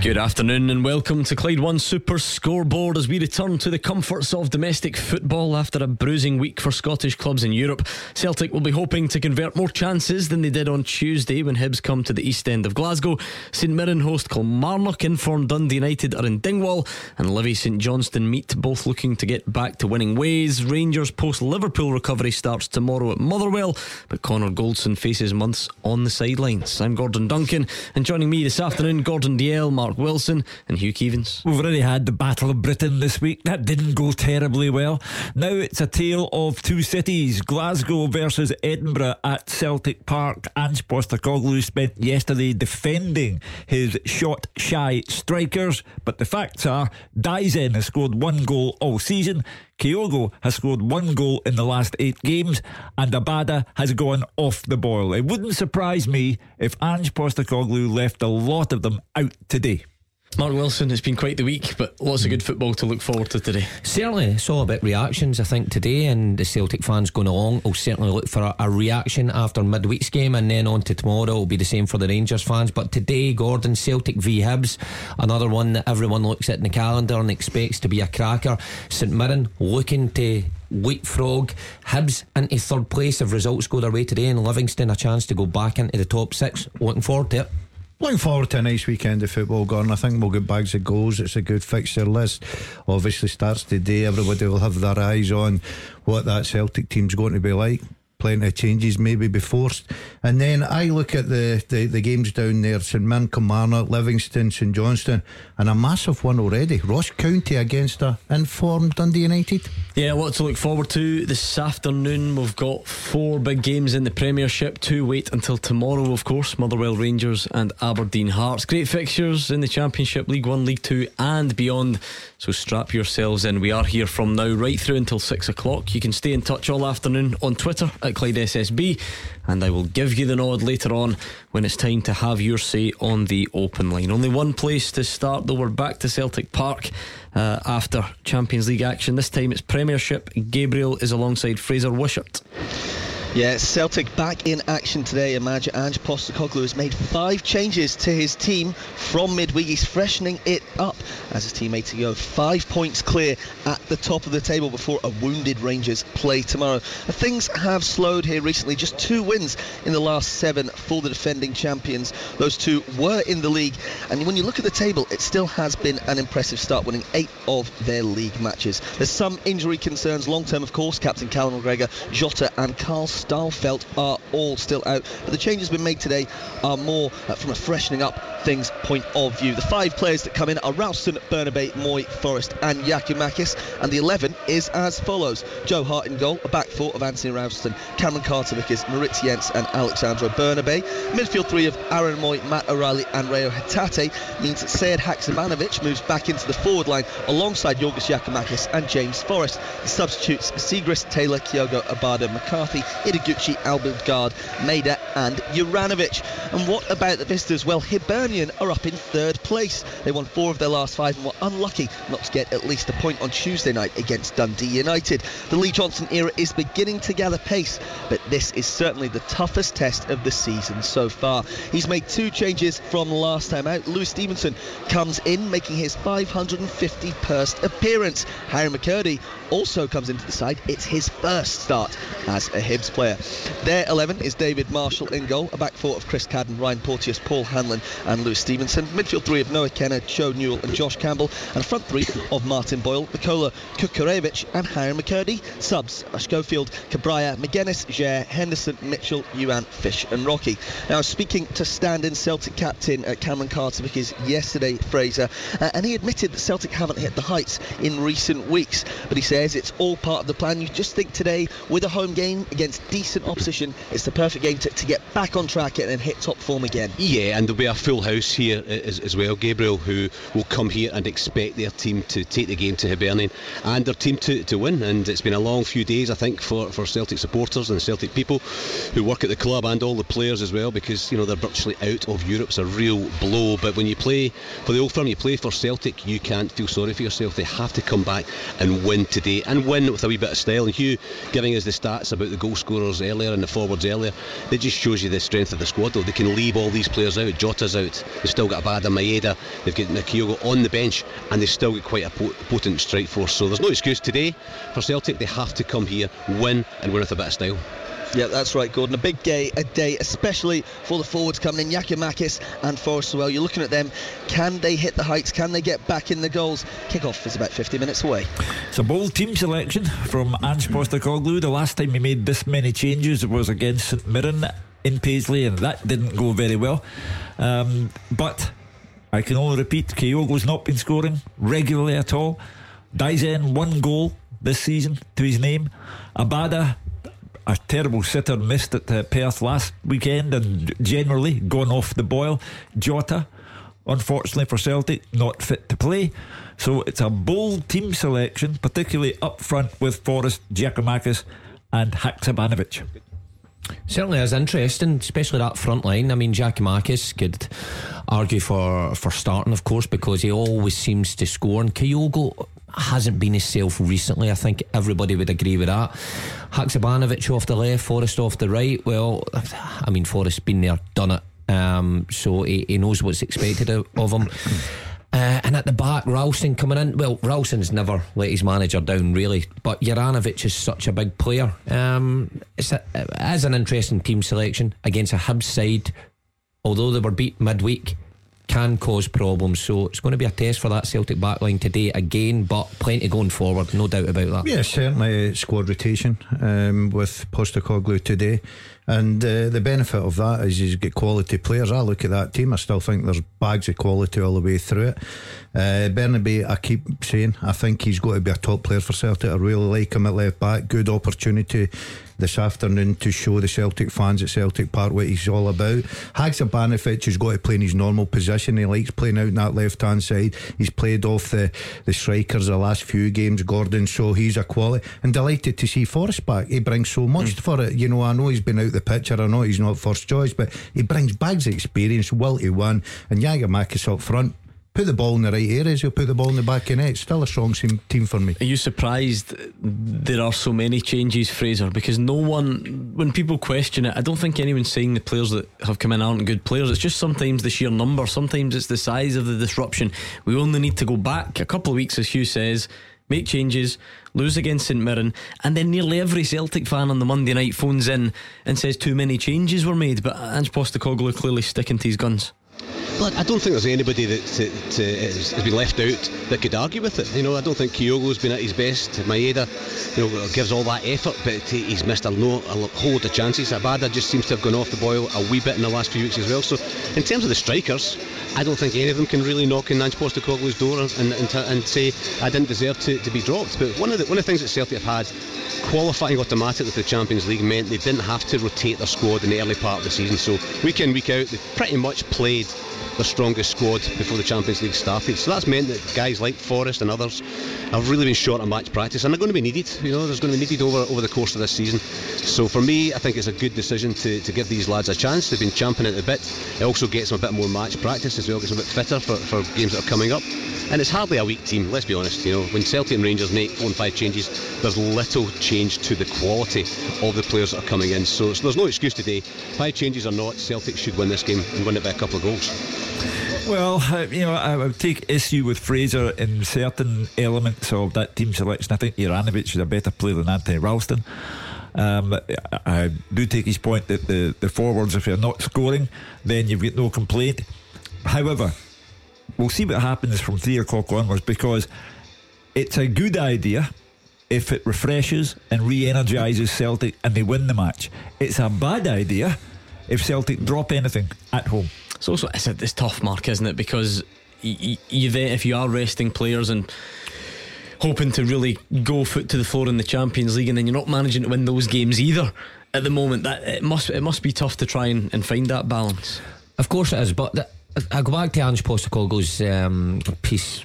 Good afternoon and welcome to Clyde One Super Scoreboard as we return to the comforts of domestic football after a bruising week for Scottish clubs in Europe. Celtic will be hoping to convert more chances than they did on Tuesday when Hibs come to the east end of Glasgow. St Mirren host Kilmarnock, informed Dundee United are in Dingwall, and Livy St Johnstone meet, both looking to get back to winning ways. Rangers post Liverpool recovery starts tomorrow at Motherwell, but Connor Goldson faces months on the sidelines. I'm Gordon Duncan, and joining me this afternoon, Gordon Dalziel, Mark Wilson, and Hugh Keevins. We've already had the Battle of Britain this week. That didn't go terribly well. Now it's a tale of two cities Glasgow versus Edinburgh at Celtic Park. Ange Postecoglou spent yesterday defending his shot shy strikers, but the facts are Daizen has scored one goal all season. Kyogo has scored one goal in the last eight games, and Abada has gone off the boil. It wouldn't surprise me if Ange Postecoglou left a lot of them out today. Mark Wilson, it's been quite the week, but lots of good football to look forward to today. Certainly, saw a bit reactions, I think, today, and the Celtic fans going along will certainly look for a, a, reaction after midweek's game, and then on to tomorrow. It'll be the same for the Rangers fans. But today, Gordon, Celtic v Hibs, another one that everyone looks at in the calendar and expects to be a cracker. St Mirren looking to leapfrog Hibs into third place if results go their way today, and Livingston a chance to go back into the top six. Looking forward to it. Looking forward to a nice weekend of football, Gordon. I think we'll get bags of goals. It's a good fixture list. Obviously, starts today. Everybody will have their eyes on what that Celtic team's going to be like plenty of changes maybe be forced. And then I look at the, the, the games down there St Mirren, Kilmarnock, Livingston, St Johnstone, and a massive one already. Ross County against a informed Dundee United. Yeah, what to look forward to this afternoon. We've got four big games in the Premiership. Two wait until tomorrow, of course. Motherwell Rangers and Aberdeen Hearts. Great fixtures in the Championship, League One, League Two, and beyond. So strap yourselves in. We are here from now right through until six o'clock. You can stay in touch all afternoon on Twitter at Clyde SSB, and I will give you the nod later on when it's time to have your say on the open line. Only one place to start, though. We're back to Celtic Park uh, after Champions League action. This time it's Premiership. Gabriel is alongside Fraser Wishart. Yeah, Celtic back in action today. And manager Ange Postecoglou has made five changes to his team from midweek. He's freshening it up as his teammates to go five points clear at the top of the table before a wounded Rangers play tomorrow. Things have slowed here recently. Just two wins in the last seven for the defending champions. Those two were in the league, and when you look at the table, it still has been an impressive start, winning eight of their league matches. There's some injury concerns long term, of course. Captain Callum McGregor, Jota, and Carl Starfelt are all still out. But the changes been made today are more uh, from a freshening up things point of view. The five players that come in are Ralston, Bernabei, Mooy, Forrest, and Giakoumakis. And the 11 is as follows Joe Hart in goal, a back four of Anthony Ralston, Cameron Carter Vickers, Jenz, and Alexandro Bernabei. Midfield three of Aaron Mooy, Matt O'Riley, and Reo Hatate means that Sead Haksabanovic moves back into the forward line alongside Yorgos Giakoumakis and James Forrest. The substitutes Siegrist, Taylor, Kyogo, Abada, McCarthy, Ideguchi, Abildgaard, Maeda, and Juranovic. And what about the visitors? Well, Hibernian are up in third place. They won four of their last five and were unlucky not to get at least a point on Tuesday night against Dundee United. The Lee Johnson era is beginning to gather pace, but this is certainly the toughest test of the season so far. He's made two changes from last time out. Lewis Stevenson comes in, making his 551st appearance. Harry McKirdy also comes into the side. It's his first start as a Hibs player. Their 11 is David Marshall in goal, a back four of Chris Cadden, Ryan Porteous, Paul Hanlon, and Lewis Stevenson. Midfield three of Nohan Kenneh, Joe Newell, and Josh Campbell, and front three of Martin Boyle, Mykola Kukharevych, and Harry McKirdy. Subs Schofield, Cabraja, McGuinness, Jair, Henderson, Mitchell, Youan, Fish, and Rocky. Now, speaking to stand in Celtic captain uh, Cameron Carter Vickers yesterday, Fraser, uh, and he admitted that Celtic haven't hit the heights in recent weeks, but he it's all part of the plan. You just think today, with a home game against decent opposition, it's the perfect game to, to get back on track and then hit top form again. Yeah, and there'll be a full house here uh, as, as well, Gabriel, who will come here and expect their team to take the game to Hibernian and their team to, to win. And it's been a long few days, I think, for, for Celtic supporters and Celtic people who work at the club and all the players as well because you know they're virtually out of Europe. It's a real blow. But when you play for the old firm, you play for Celtic, you can't feel sorry for yourself. They have to come back and win today and win with a wee bit of style. And Hugh giving us the stats about the goal scorers earlier and the forwards earlier, it just shows you the strength of the squad. Though they can leave all these players out. Jota's out. They've still got Abada, Maeda. They've got Kyogo on the bench, and they've still got quite a potent strike force. So there's no excuse today for Celtic. They have to come here, win, and win with a bit of style. Yeah, that's right, Gordon. A big day, a day, especially for the forwards coming in, Giakoumakis and Forrest well. You're looking at them. Can they hit the heights? Can they get back in the goals? Kick-off is about 50 minutes away. It's a bold team selection from Ange Postecoglou. The last time he made this many changes was against St Mirren in Paisley, and that didn't go very well. Um, but I can only repeat, Kyogo's not been scoring regularly at all. Daizen, one goal this season to his name. Abada a terrible sitter missed at uh, Perth last weekend and generally gone off the boil. Jota, unfortunately for Celtic, not fit to play. So it's a bold team selection, particularly up front with Forrest, Giakoumakis, and Haksabanovic. Certainly is interesting, especially that front line. I mean, Giakoumakis could argue for, for starting, of course, because he always seems to score. And Kyogo hasn't been himself recently. I think everybody would agree with that. Haksabanovic off the left, Forrest off the right. Well, I mean, Forrest's been there, done it. Um, so he, he, knows what's expected of, him. Uh, and at the back, Ralston coming in. Well, Ralston's never let his manager down, really. But Juranovic is such a big player. Um, it's a, an interesting team selection against a Hibs side, although they were beat midweek can cause problems. So it's going to be a test for that Celtic backline today again, but plenty going forward, no doubt about that. Yeah, certainly squad rotation um, with Postecoglou today. And uh, the benefit of that is he's got quality players. I look at that team, I still think there's bags of quality all the way through it. Uh, Bernabei, I keep saying, I think he's got to be a top player for Celtic. I really like him at left back. Good opportunity this afternoon to show the Celtic fans at Celtic Park what he's all about. Haksabanovic has got to play in his normal position. He likes playing out in that left hand side. He's played off the, the strikers the last few games, Gordon, so he's a quality. And delighted to see Forrest back. He brings so much mm. for it. You know, I know he's been out the picture, I know he's not first choice, but he brings bags of experience, will to win. And Giakoumakis up front put the ball in the right areas, he'll put the ball in the back of net. Still a strong team for me. Are you surprised there are so many changes, Fraser? Because no one, when people question it, I don't think anyone's saying the players that have come in aren't good players. It's just sometimes the sheer number, sometimes it's the size of the disruption. We only need to go back a couple of weeks, as Hugh says make changes, lose against St Mirren, and then nearly every Celtic fan on the Monday night phones in and says too many changes were made. But Ange Postecoglou clearly sticking to his guns. Look, I don't think there's anybody that has been left out that could argue with it. You know, I don't think Kyogo's been at his best. Maeda, you know, gives all that effort, but he's missed a, no, a whole lot of chances. Abada just seems to have gone off the boil a wee bit in the last few weeks as well. So, in terms of the strikers, I don't think any of them can really knock on Ange Postecoglou's door and, and, and, say I didn't deserve to, to be dropped. But one of the one of the things that Celtic have had qualifying automatically for the Champions League meant they didn't have to rotate their squad in the early part of the season. So week in week out, they pretty much played their strongest squad before the Champions League started. So that's meant that guys like Forrest and others have really been short on match practice and they're going to be needed. You know, there's going to be needed over over the course of this season. So for me, I think it's a good decision to, to give these lads a chance. They've been champing at the bit. It also gets them a bit more match practice as well, gets them a bit fitter for, for games that are coming up. And it's hardly a weak team, let's be honest. You know, when Celtic and Rangers make four and five changes, there's little change to the quality of the players that are coming in. So, so there's no excuse today. Five changes or not, Celtic should win this game and win it by a couple of goals. Well, you know, I would take issue with Fraser in certain elements of that team selection. I think Juranovic is a better player than Anthony Ralston. Um, I do take his point that the, the forwards, if you're not scoring, then you've got no complaint. However, we'll see what happens from three o'clock onwards because it's a good idea if it refreshes and re energises Celtic and they win the match. It's a bad idea if Celtic drop anything at home. It's also it's, a, it's tough, Mark, isn't it? Because you, you if you are resting players and hoping to really go foot to the floor in the Champions League, and then you're not managing to win those games either at the moment. That it must it must be tough to try and, and find that balance. Of course it is, but the, I go back to Ange Postecoglou's um, piece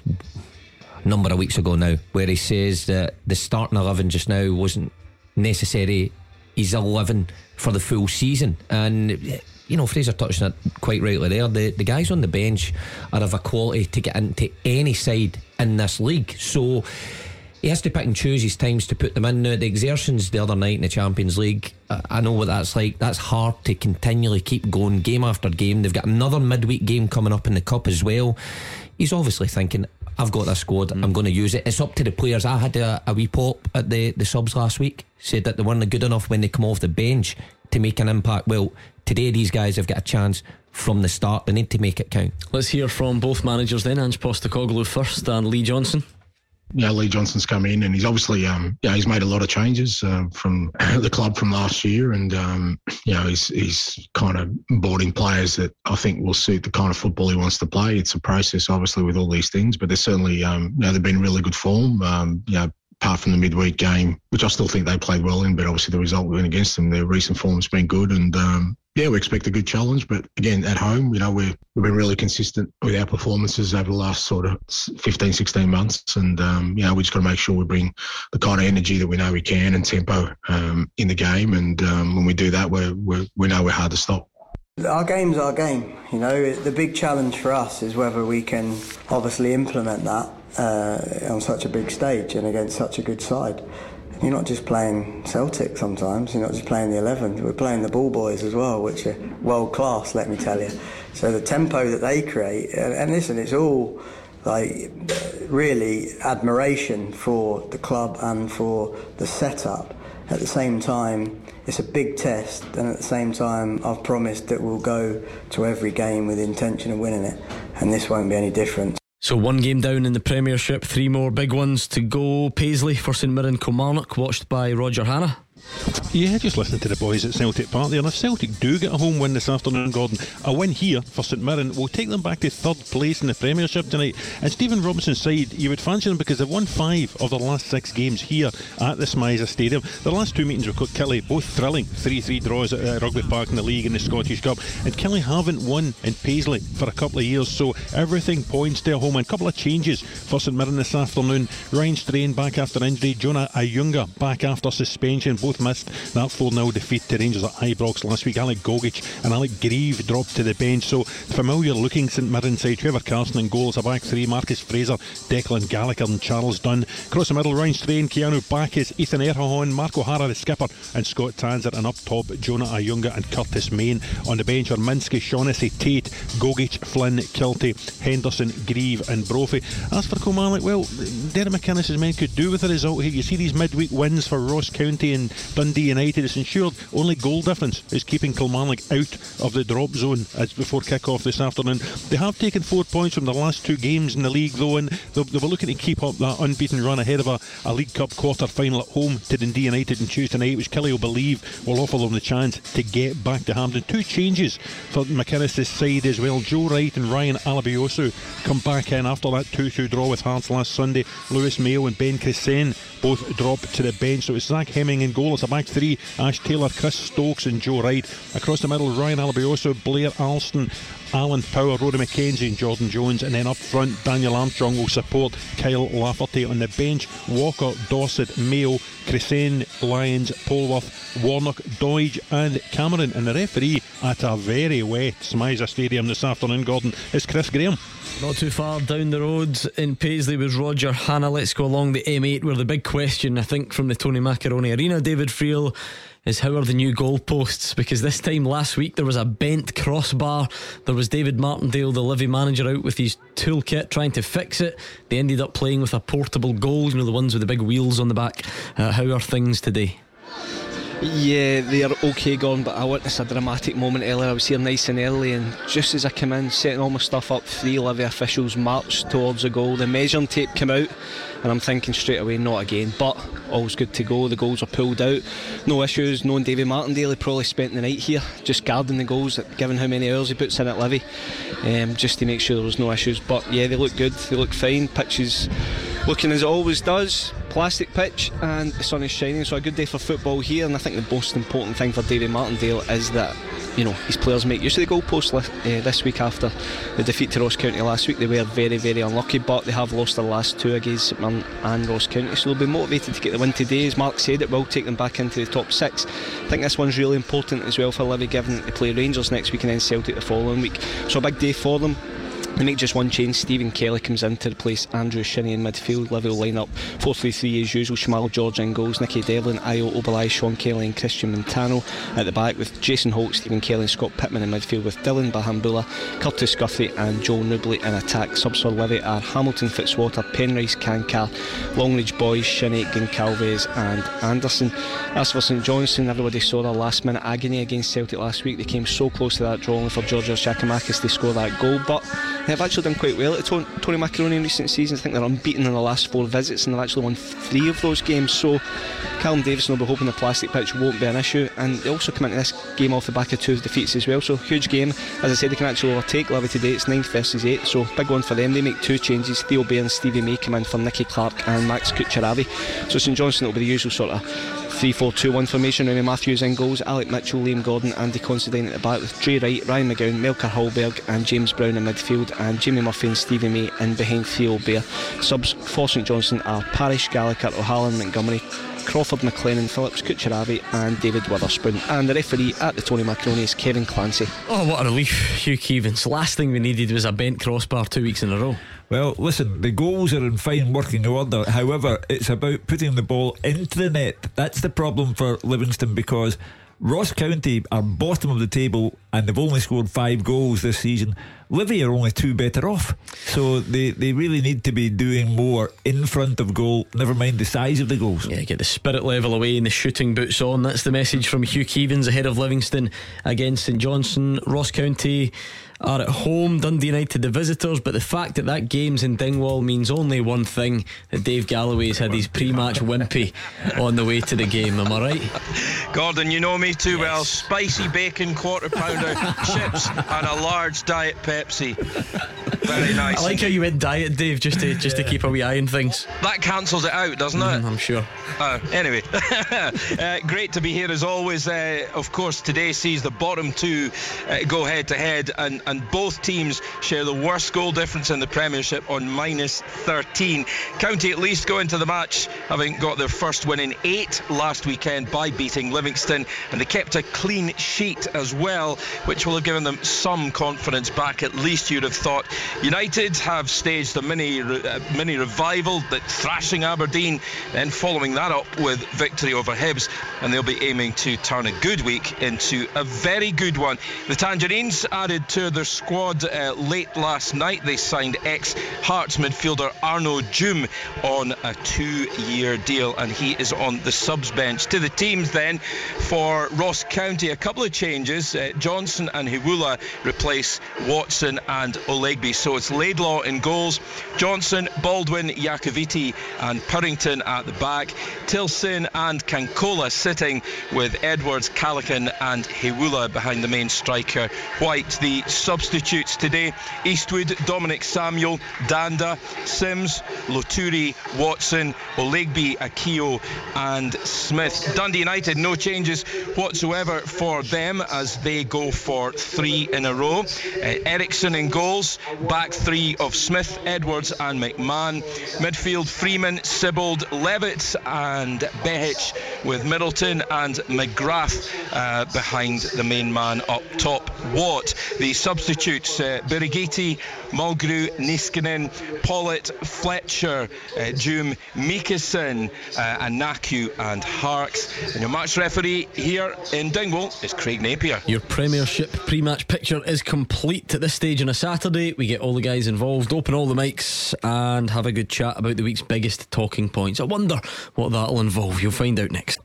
a number of weeks ago now, where he says that the starting eleven just now wasn't necessary he's 11 for the full season. And you know, Fraser touched on it quite rightly there. The the guys on the bench are of a quality to get into any side in this league. So he has to pick and choose his times to put them in. Now, the exertions the other night in the Champions League, I know what that's like. That's hard to continually keep going game after game. They've got another midweek game coming up in the Cup as well. He's obviously thinking, I've got this squad, mm. I'm going to use it. It's up to the players. I had a, a wee pop at the, the subs last week, said that they weren't good enough when they come off the bench to make an impact. Well, today these guys have got a chance from the start. They need to make it count. Let's hear from both managers then, Ange Postecoglou first and Lee Johnson yeah, Lee Johnson's come in and he's obviously, um, yeah, he's made a lot of changes uh, from the club from last year, and um, you know, he's he's kind of boarding players that I think will suit the kind of football he wants to play. It's a process, obviously, with all these things, but they're certainly, um, you know, they've been really good form. Um, you know, apart from the midweek game, which I still think they played well in, but obviously the result went against them. Their recent form's been good, and um, yeah, we expect a good challenge. But again, at home, you know, we have been really consistent with our performances over the last sort of 15, 16 months, and um, you know, we just got to make sure we bring the kind of energy that we know we can and tempo um, in the game. And um, when we do that, we're we know we're hard to stop. Our game's our game. You know, the big challenge for us is whether we can obviously implement that uh, on such a big stage and against such a good side. You're not just playing Celtic sometimes, you're not just playing the 11, we're playing the ball boys as well, which are world class, let me tell you. So the tempo that they create, and, and listen, it's all like really admiration for the club and for the setup. At the same time, it's a big test, and at the same time, I've promised that we'll go to every game with the intention of winning it, and this won't be any different. So one game down in the Premiership, three more big ones to go. Paisley for St Mirren Kilmarnock, watched by Roger Hannah. Yeah, just listening to the boys at Celtic Park there. And if Celtic do get a home win this afternoon, Gordon, a win here for St Mirren will take them back to third place in the Premiership tonight. And Stephen Robinson's side, you would fancy them because they've won five of their last six games here at the SMiSA Stadium. The last two meetings with Killie, both thrilling 3 3 draws at uh, Rugby Park in the league and the Scottish Cup. And Killie haven't won in Paisley for a couple of years, so everything points to a home. And a couple of changes for St Mirren this afternoon. Ryan Strain back after injury, Jonah Ayunga back after suspension, both missed that 4 0 defeat to Rangers at Ibrox last week. Alec Gogic and Alec Greive dropped to the bench. So, familiar looking St Mirren side. Trevor Carson and goals, a back three. Marcus Fraser, Declan Gallagher, and Charles Dunne. Across the middle, Ryan Strain, Keanu Baccus, Ethan Erhahon, Mark O'Hara, the skipper, and Scott Tanser. And up top, Jonah Ayunga and Curtis Main. On the bench are Minsky, Shaughnessy, Tait, Gogic, Flynn, Kiltie, Henderson, Greive, and Brophy. As for Kilmarnock, well, Derek McInnes' men could do with a result here. You see these midweek wins for Ross County and Dundee United has ensured only goal difference is keeping Kilmarnock out of the drop zone as before kick-off this afternoon. They have taken four points from the last two games in the league though and they were looking to keep up that unbeaten run ahead of a, a League Cup quarter final at home to Dundee United on Tuesday night which Killie will believe will offer them the chance to get back to Hampden. Two changes for McInnes' side as well. Joe Wright and Ryan Alebiosu come back in after that 2-2 draw with Hearts last Sunday. Lewis Mayo and Ben Chrisene both drop to the bench so it's Zach Hemming and goal. It's a back three Ash Taylor, Chris Stokes, and Joe Wright. Across the middle, Ryan Alebiosu, Blair Alston, Alan Power, Rory McKenzie, and Jordan Jones. And then up front, Daniel Armstrong will support Kyle Lafferty. On the bench, Walker, Dawson, Mayo, Chrisene, Lyons, Polworth, Warnock, Doidge, and Cameron. And the referee at a very wet SMiSA Stadium this afternoon, Gordon, is Chris Graham. Not too far down the road in Paisley was Roger Hannah. Let's go along the M8 where the big question, I think, from the Tony Macaroni Arena, David Friel, is how are the new goalposts? Because this time last week there was a bent crossbar. There was David Martindale, the Livy manager, out with his toolkit trying to fix it. They ended up playing with a portable goal, you know, the ones with the big wheels on the back. Uh, how are things today? Yeah, they are okay gone, but I witnessed a dramatic moment earlier. I was here nice and early, and just as I came in, setting all my stuff up, three Livy officials marched towards the goal. The measuring tape came out, and I'm thinking straight away, not again. But all's good to go. The goals are pulled out, no issues. Knowing David Martindale, he probably spent the night here just guarding the goals, given how many hours he puts in at Livy, um, just to make sure there was no issues. But yeah, they look good. They look fine. Pitches looking as it always does plastic pitch and the sun is shining so a good day for football here and I think the most important thing for David Martindale is that you know his players make use of the goalpost uh, this week after the defeat to Ross County last week. They were very, very unlucky, but they have lost their last two against St and Ross County, so they'll be motivated to get the win today. As Mark said, it will take them back into the top six. I think this one's really important as well for Livy, given they play Rangers next week and then Celtic the following week. So a big day for them. They make just one change. Stephen Kelly comes in to replace Andrew Shinnie in midfield. Will line up 4 3 3 as usual. Shamal George in goals. Nicky Devlin, Ayo Obileye, Sean Kelly, and Christian Montano at the back with Jason Holt, Stephen Kelly, and Scott Pittman in midfield with Dylan Bahamboula, Kurtis Guthrie, and Joel Nouble in attack. Subs for Livy are Hamilton Fitzwater, Penrice, Cankar, Longridge Boyes, Shinnie, Goncalves, and Anderson. As for St Johnstone, everybody saw their last minute agony against Celtic last week. They came so close to that draw only for Georgios Giakoumakis to score that goal, but they've actually done quite well at Tony Macaroni in recent seasons. I think they're unbeaten in the last four visits and they've actually won three of those games. So Callum Davidson will be hoping the plastic pitch won't be an issue. And they also come into this game off the back of two defeats as well. So huge game. As I said, they can actually overtake Livy today. It's 9th versus 8. So big one for them. They make two changes. Theo Bair and Stevie May come in for Nicky Clark and Max Kucheriavyi. So St Johnstone will be the usual sort of 3 4 2 1 formation. Remy Matthews in goals, Alec Mitchell, Liam Gordon, Andy Considine at the back with Drey Wright, Ryan McGowan, Melker Hallberg and James Brown in midfield, and Jimmy Murphy and Stevie May in behind Theo Bair. Subs for St Johnstone are Parish, Gallagher, O'Halloran, Montgomery. Crawford McLennan, Phillips Kucheriavyi, and David Wotherspoon. And the referee at the Tony Macaroni is Kevin Clancy. Oh, what a relief, Hugh Keevins. Last thing we needed was a bent crossbar two weeks in a row. Well, listen, the goals are in fine working order. However, it's about putting the ball into the net. That's the problem for Livingston because Ross County are bottom of the table and they've only scored five goals this season. Livy are only two better off. So they, they really need to be doing more in front of goal, never mind the size of the goals. Yeah, get the spirit level away and the shooting boots on. That's the message from Hugh Keevins ahead of Livingston against St Johnstone. Ross County are at home, Dundee United the visitors, but the fact that that game's in Dingwall means only one thing that Dave Galloway's had his pre match wimpy on the way to the game. Am I right? Gordon, you know me too yes. well. Spicy bacon, quarter pounder, chips, and a large diet Pepsi. Very nice. I like how you went diet, Dave, just to just to keep a wee eye on things. That cancels it out, doesn't it? Mm, I'm sure. Uh, anyway, uh, great to be here as always. Uh, of course, today sees the bottom two uh, go head to head, and and both teams share the worst goal difference in the Premiership on minus 13. County at least go into the match having got their first win in eight last weekend by beating Livingston, and they kept a clean sheet as well, which will have given them some confidence back. At least you'd have thought. United have staged a mini uh, mini revival, that thrashing Aberdeen, then following that up with victory over Hibs, and they'll be aiming to turn a good week into a very good one. The Tangerines added to their squad uh, late last night. They signed ex Hearts midfielder Arnaud Djoum on a two year deal, and he is on the subs bench. To the teams then for Ross County, a couple of changes. Uh, Johnson and Hiwula replace Watson and Olaigbe. So it's Laidlaw in goals, Johnson, Baldwin, Iacovitti, and Purrington at the back, Tillson and Cancola sitting with Edwards, Callachan, and Hiwula behind the main striker. White, the substitutes today Eastwood, Dominic Samuel, Dhanda, Sims, Loturi, Watson, Olaigbe, Akio, and Smith. Dundee United, no changes whatsoever for them as they go for three in a row. Uh, Eriksson in goals, back three of Smith, Edwards, and McMahon. Midfield Freeman, Sibbald, Levitt, and Behich with Middleton and McGrath uh, behind the main man up top. Watt, the substitutes, uh, Birighitti, Mulgrew, Niskanen, Pawlett, Fletcher, uh, Djoum, Mikkelsen, uh, Anaku, and Harkes. And your match referee here in Dingwall is Craig Napier. Your Premiership pre match picture is complete at this stage on a Saturday. We get all the guys involved, open all the mics, and have a good chat about the week's biggest talking points. I wonder what that'll involve. You'll find out next.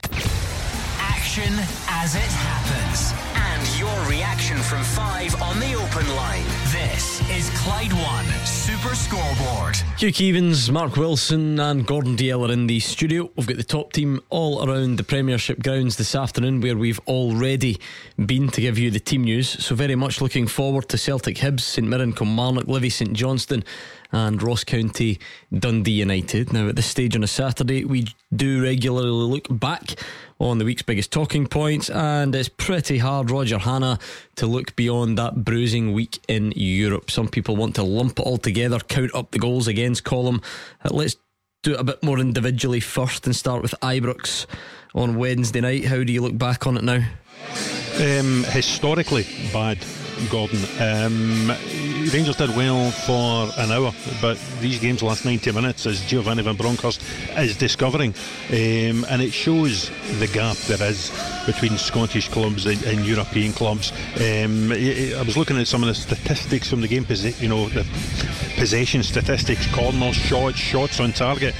Action as it happens, and your reaction from five on the open line. This is Clyde One Super Scoreboard. Hugh Keevins, Mark Wilson, and Gordon Dalziel are in the studio. We've got the top team all around the Premiership grounds this afternoon, where we've already been to give you the team news. So, very much looking forward to Celtic Hibs, St Mirren, Kilmarnock, Livy, St Johnstone and Ross County Dundee United. Now, at this stage on a Saturday, we do regularly look back on the week's biggest talking points, and it's pretty hard, Roger Hannah, to look beyond that bruising week in Europe. Some people want to lump it all together, count up the goals against column. Uh, let's do it a bit more individually first and start with Ibrox on Wednesday night. How do you look back on it now? Um, historically bad. Gordon. Um, Rangers did well for an hour, but these games last 90 minutes, as Giovanni Van Bronckhorst is discovering, um, and it shows the gap there is between Scottish clubs and, and European clubs. Um, I was looking at some of the statistics from the game, you know, the possession statistics, corners, shots, shots on target,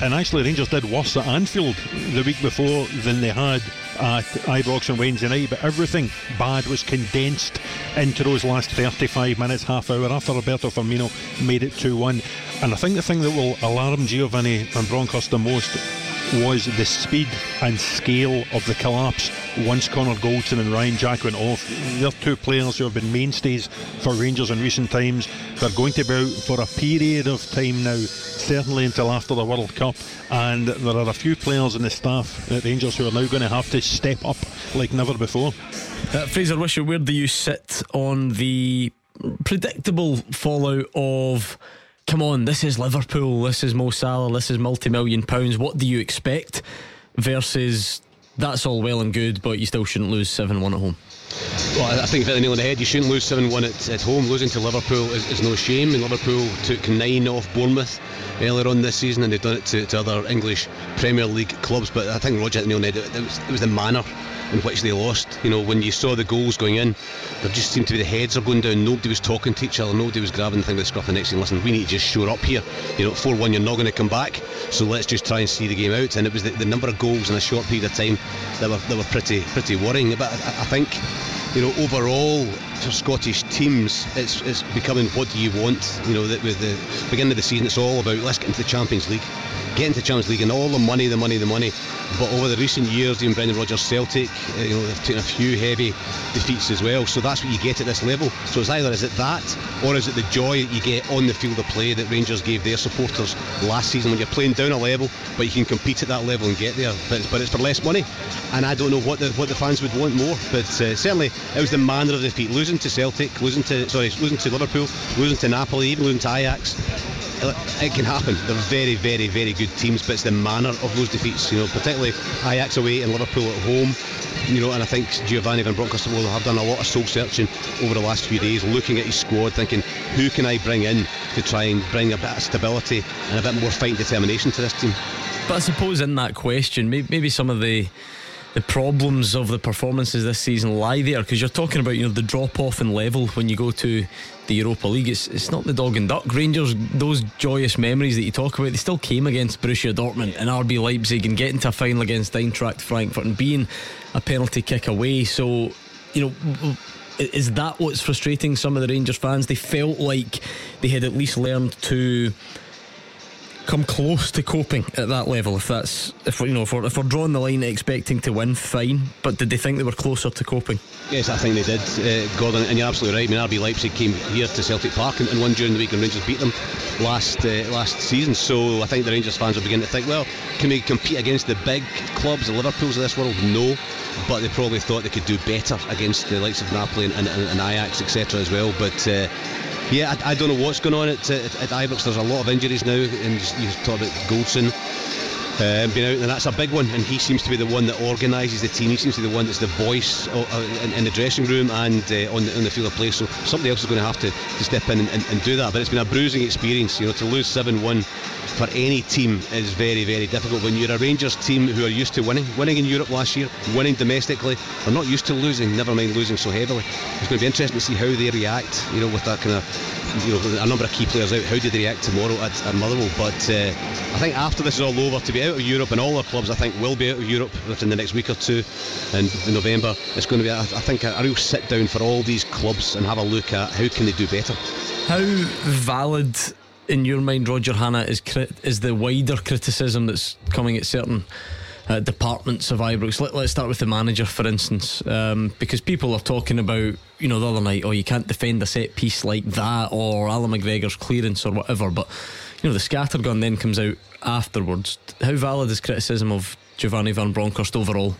and actually Rangers did worse at Anfield the week before than they had at Ibrox on Wednesday night, but everything bad was condensed into those last 35 minutes, half hour after Roberto Firmino made it 2 1. And I think the thing that will alarm Giovanni Van Bronckhorst the most was the speed and scale of the collapse once Connor Goldson and Ryan Jack went off. They're two players who have been mainstays for Rangers in recent times. They're going to be out for a period of time now, certainly until after the World Cup. And there are a few players in the staff at Rangers who are now going to have to step up like never before. Uh, Fraser Wishart, where do you sit on the predictable fallout of come on, this is Liverpool, this is Mo Salah, this is multi million pounds. What do you expect? Versus that's all well and good, but you still shouldn't lose 7 1 at home. Well, I think hit the nail on the head. You shouldn't lose 7 1 at, at home. Losing to Liverpool is, is no shame. And Liverpool took nine off Bournemouth earlier on this season, and they've done it to, to other English Premier League clubs. But I think Roger hit the nail on the head. It was, it was the manner in which they lost. You know, when you saw the goals going in, there just seemed to be the heads are going down. Nobody was talking to each other. Nobody was grabbing the thing with the scruff the next thing. Listen, we need to just shore up here. You know, 4 1, you're not going to come back. So let's just try and see the game out. And it was the, the number of goals in a short period of time that were, that were pretty pretty worrying. But I, I think you know, overall for Scottish teams, it's, it's becoming what do you want? You know, that with the beginning of the season, it's all about let's get into the Champions League, get into Champions League, and all the money, the money, the money. But over the recent years, even Brendan Rodgers Celtic, uh, you know, they've taken a few heavy defeats as well. So that's what you get at this level. So it's either is it that, or is it the joy that you get on the field of play that Rangers gave their supporters last season when you're playing down a level, but you can compete at that level and get there. But, but it's for less money, and I don't know what the what the fans would want more. But uh, certainly it was the manner of the defeat. Losing to Celtic, losing to sorry, losing to Liverpool, losing to Napoli, even losing to Ajax. It can happen. They're very, very, very good teams, but it's the manner of those defeats. You know, particularly Ajax away and Liverpool at home. You know, and I think Giovanni Van Bronckhorst will have done a lot of soul searching over the last few days, looking at his squad, thinking who can I bring in to try and bring a bit of stability and a bit more fight determination to this team. But I suppose in that question, maybe some of the the problems of the performances this season lie there because you're talking about you know the drop off in level when you go to the Europa League. It's, it's not the dog and duck Rangers. Those joyous memories that you talk about, they still came against Borussia Dortmund and RB Leipzig and getting to a final against Eintracht Frankfurt and being a penalty kick away. So you know. Is that what's frustrating some of the Rangers fans? They felt like they had at least learned to come close to coping at that level. If that's if you know if we're, if we're drawing the line expecting to win, fine. But did they think they were closer to coping? Yes, I think they did, uh, Gordon. And you're absolutely right. I mean, RB Leipzig came here to Celtic Park and, and won during the week, and Rangers beat them last uh, last season. So I think the Rangers fans are beginning to think, well, can we compete against the big clubs, the Liverpools of this world? No, but they probably thought they could do better against the likes of Napoli and, and, and Ajax, etc. as well. But uh, yeah, I, I, don't know what's going on at, at, at Ibrox. There's a lot of injuries now, and you talk about Goldson. Uh, being out, and that's a big one. And he seems to be the one that organises the team. He seems to be the one that's the voice uh, uh, in, in, the dressing room and uh, on, the, on the field of play. So somebody else is going to have to, to step in and, and, and, do that. But it's been a bruising experience. You know, to lose seven-one for any team is very, very difficult. When you're a Rangers team who are used to winning, winning in Europe last year, winning domestically, they're not used to losing. Never mind losing so heavily. It's going to be interesting to see how they react. You know, with that kind of you know, a number of key players out. How do they react tomorrow at, at Motherwell? But uh, I think after this is all over, to be out of Europe and all our clubs, I think will be out of Europe within the next week or two. And in November, it's going to be, I, think, a real sit down for all these clubs and have a look at how can they do better. How valid in your mind, Roger Hannah, is is the wider criticism that's coming at certain uh, departments of Ibrox. Let, us start with the manager, for instance, um, because people are talking about, you know, the other night, oh, you can't defend a set piece like that, or Allan McGregor's clearance, or whatever. But you know, the scattergun then comes out afterwards. How valid is criticism of Giovanni Van Bronckhorst overall?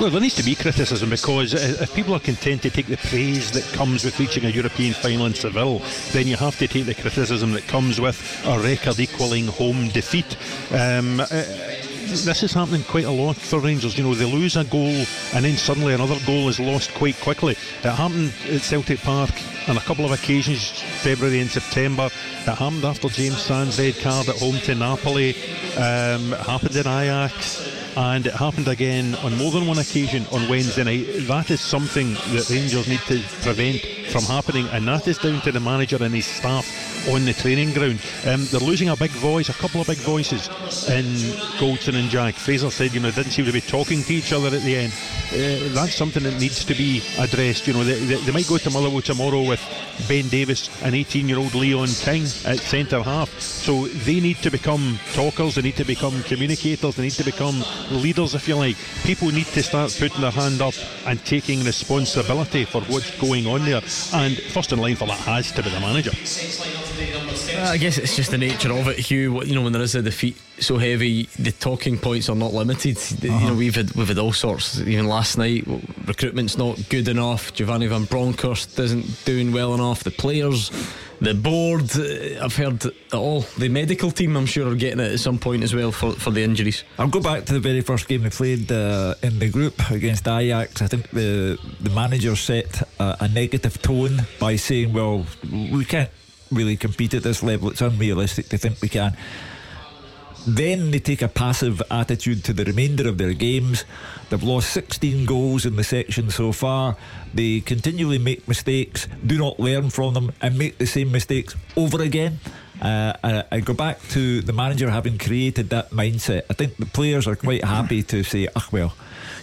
Well, there needs to be criticism because if people are content to take the praise that comes with reaching a European final in Seville, then you have to take the criticism that comes with a record equalling home defeat. Um, uh, this is happening quite a lot for Rangers. You know, they lose a goal and then suddenly another goal is lost quite quickly. It happened at Celtic Park on a couple of occasions, February and September. It happened after James Sands' red card at home to Napoli. Um, it happened in Ajax and it happened again on more than one occasion on Wednesday night. That is something that Rangers need to prevent from happening, and that is down to the manager and his staff on the training ground. Um, they're losing a big voice, a couple of big voices in Goldson and Jack. Fraser said, you know, didn't seem to be talking to each other at the end. Uh, that's something that needs to be addressed. You know, they, they, they might go to Motherwell tomorrow with Ben Davies and 18 year old Leon King at centre half. So they need to become talkers, they need to become communicators, they need to become leaders, if you like. People need to start putting their hand up and taking responsibility for what's going on there. And first in line for that has to be the manager. Uh, I guess it's just the nature of it, Hugh. You know, when there is a defeat so heavy, the talking points are not limited. Uh-huh. You know, we've had we've had all sorts. Even last night, recruitment's not good enough. Giovanni Van Bronckhorst isn't doing well enough. The players, the board, uh, I've heard it all. The medical team, I'm sure, are getting it at some point as well for, for the injuries. I'll go back to the very first game we played uh, in the group against Ajax. I think the the manager set a, a negative tone by saying, "Well, we can't." Really compete at this level. It's unrealistic to think we can. Then they take a passive attitude to the remainder of their games. They've lost 16 goals in the section so far. They continually make mistakes, do not learn from them, and make the same mistakes over again. Uh, I, I, go back to the manager having created that mindset. I think the players are quite happy to say, ah, well,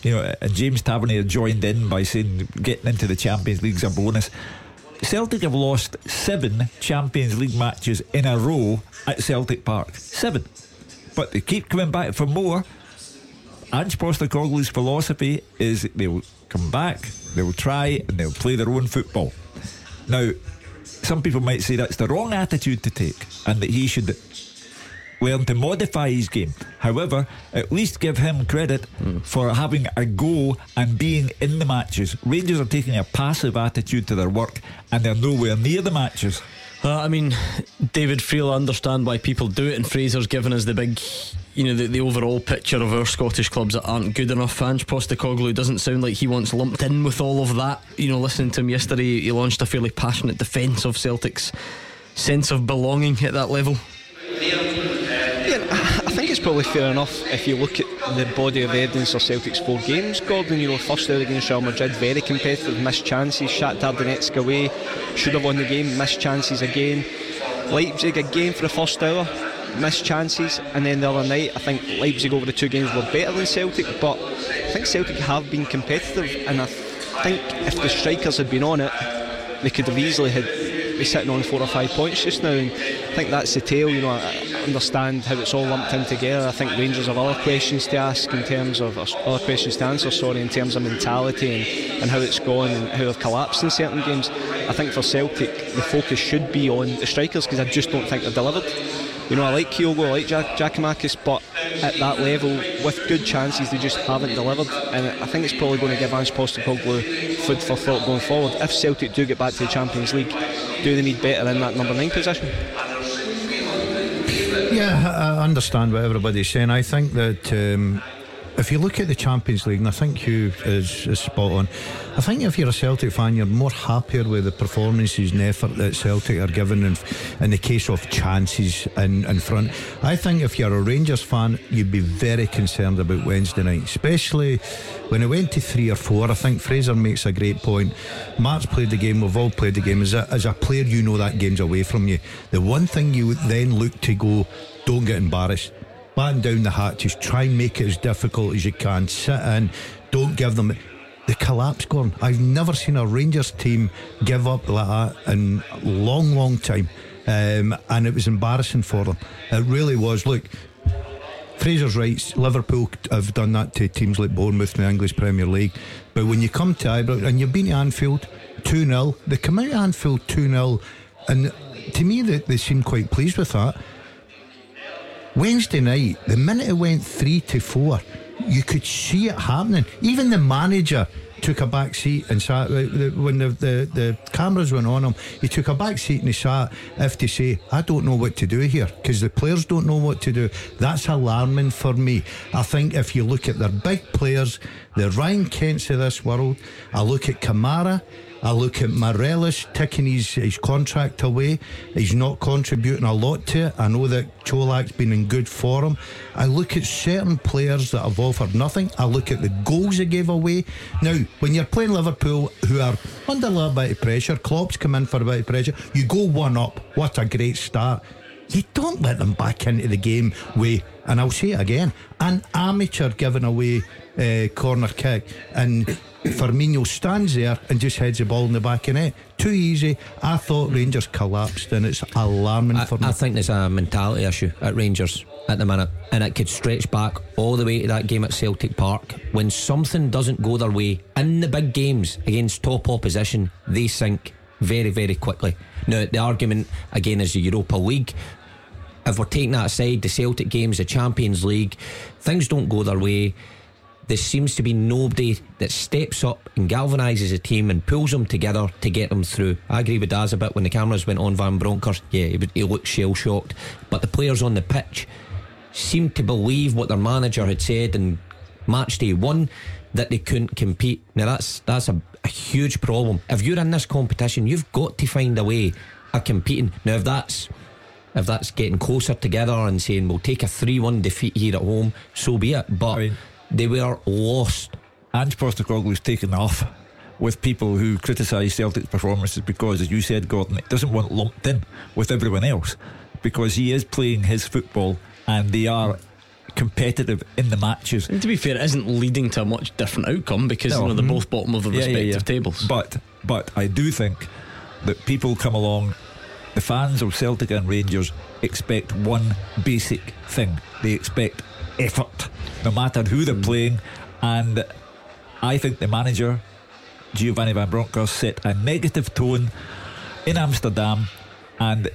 you know, and James Tavernier joined in by saying getting into the Champions League's a bonus. Celtic have lost seven Champions League matches in a row at Celtic Park. Seven. But they keep coming back for more. Ange Postecoglou's philosophy is they'll come back, they'll try, and they'll play their own football. Now, some people might say that's the wrong attitude to take, and that he should learn to modify his game. However, at least give him credit mm. for having a go and being in the matches. Rangers are taking a passive attitude to their work and they're nowhere near the matches. Uh, I mean, David Friel, understand why people do it, and Fraser's given us the big, you know, the, the overall picture of our Scottish clubs that aren't good enough. Ange Postecoglou doesn't sound like he wants lumped in with all of that. You know, listening to him yesterday, he launched a fairly passionate defence of Celtic's sense of belonging at that level think it's probably fair enough if you look at the body of evidence of Celtic's four games. Gordon, you first out against Real Madrid, very competitive, missed chances. Shakhtar Donetsk away, should have won the game, missed chances again. Leipzig again for the first hour, missed chances, and then the other night, I think Leipzig over the two games were better than Celtic, but I think Celtic have been competitive, and I think if the strikers had been on it, they could have easily had be sitting on four or five points just now. And I think that's the tale. You know, I understand how it's all lumped in together. I think Rangers have other questions to ask in terms of other questions to answer. Sorry, in terms of mentality and, and how it's gone and how they've collapsed in certain games. I think for Celtic, the focus should be on the strikers because I just don't think they've delivered. You know, I like Kyogo, I like Jack- Giakoumakis, but at that level, with good chances, they just haven't delivered. And I think it's probably going to give Ange Postecoglou food for thought going forward. If Celtic do get back to the Champions League, do they need better in that number nine position? Yeah, I understand what everybody's saying. I think that. Um, if you look at the Champions League, and I think Hugh is, is spot on, I think if you're a Celtic fan, you're more happier with the performances and effort that Celtic are given in, in the case of chances in, in front. I think if you're a Rangers fan, you'd be very concerned about Wednesday night, especially when it went to three or four. I think Fraser makes a great point. Mark's played the game, we've all played the game. As a, as a player, you know that game's away from you. The one thing you then look to go, don't get embarrassed batten down the hatches, try and make it as difficult as you can. Sit in, don't give them the collapse going. I've never seen a Rangers team give up like that in a long, long time. Um, and it was embarrassing for them. It really was. Look, Fraser's right. Liverpool have done that to teams like Bournemouth in the English Premier League. But when you come to Ibrox and you've been to Anfield 2 0, they come out of Anfield 2 0 And to me, they, they seemed quite pleased with that. Wednesday night, the minute it went three to four, you could see it happening. Even the manager took a back seat and sat uh, when the, the, the cameras went on him. He took a back seat and he sat if to say, I don't know what to do here because the players don't know what to do. That's alarming for me. I think if you look at their big players, the Ryan Kents of this world, I look at Kamara. I look at Morelos taking his, his contract away. He's not contributing a lot to it. I know that Colak's been in good form. I look at certain players that have offered nothing. I look at the goals they gave away. Now, when you're playing Liverpool, who are under a little bit of pressure, Klopp's come in for a bit of pressure, you go one up. What a great start. You don't let them back into the game with, and I'll say it again, an amateur giving away uh, corner kick. And Firmino stands there and just heads the ball in the back of net. Too easy. I thought Rangers collapsed, and it's alarming I, for me. I think there's a mentality issue at Rangers at the minute, and it could stretch back all the way to that game at Celtic Park. When something doesn't go their way in the big games against top opposition, they sink very, very quickly. Now, the argument again is the Europa League. If we're taking that aside, the Celtic games, the Champions League, things don't go their way there seems to be nobody that steps up and galvanises a team and pulls them together to get them through. I agree with Daz a bit when the cameras went on Van Bronckhorst. Yeah, he, he looked shell shocked. But the players on the pitch seemed to believe what their manager had said in match day one that they couldn't compete. Now that's that's a, a huge problem. If you're in this competition, you've got to find a way of competing. Now if that's if that's getting closer together and saying we'll take a 3 1 defeat here at home, so be it. But I mean, they were lost. Ange Postecoglou's taken off with people who criticise Celtic's performances because, as you said, Gordon, it doesn't want lumped in with everyone else because he is playing his football and they are competitive in the matches. And to be fair, it isn't leading to a much different outcome because no. you know, they're both bottom of the yeah, respective yeah, yeah. tables. But but I do think that people come along, the fans of Celtic and Rangers expect one basic thing. They expect effort, no matter who they're hmm. playing. And I think the manager, Giovanni Van Bronckhorst, set a negative tone in Amsterdam. And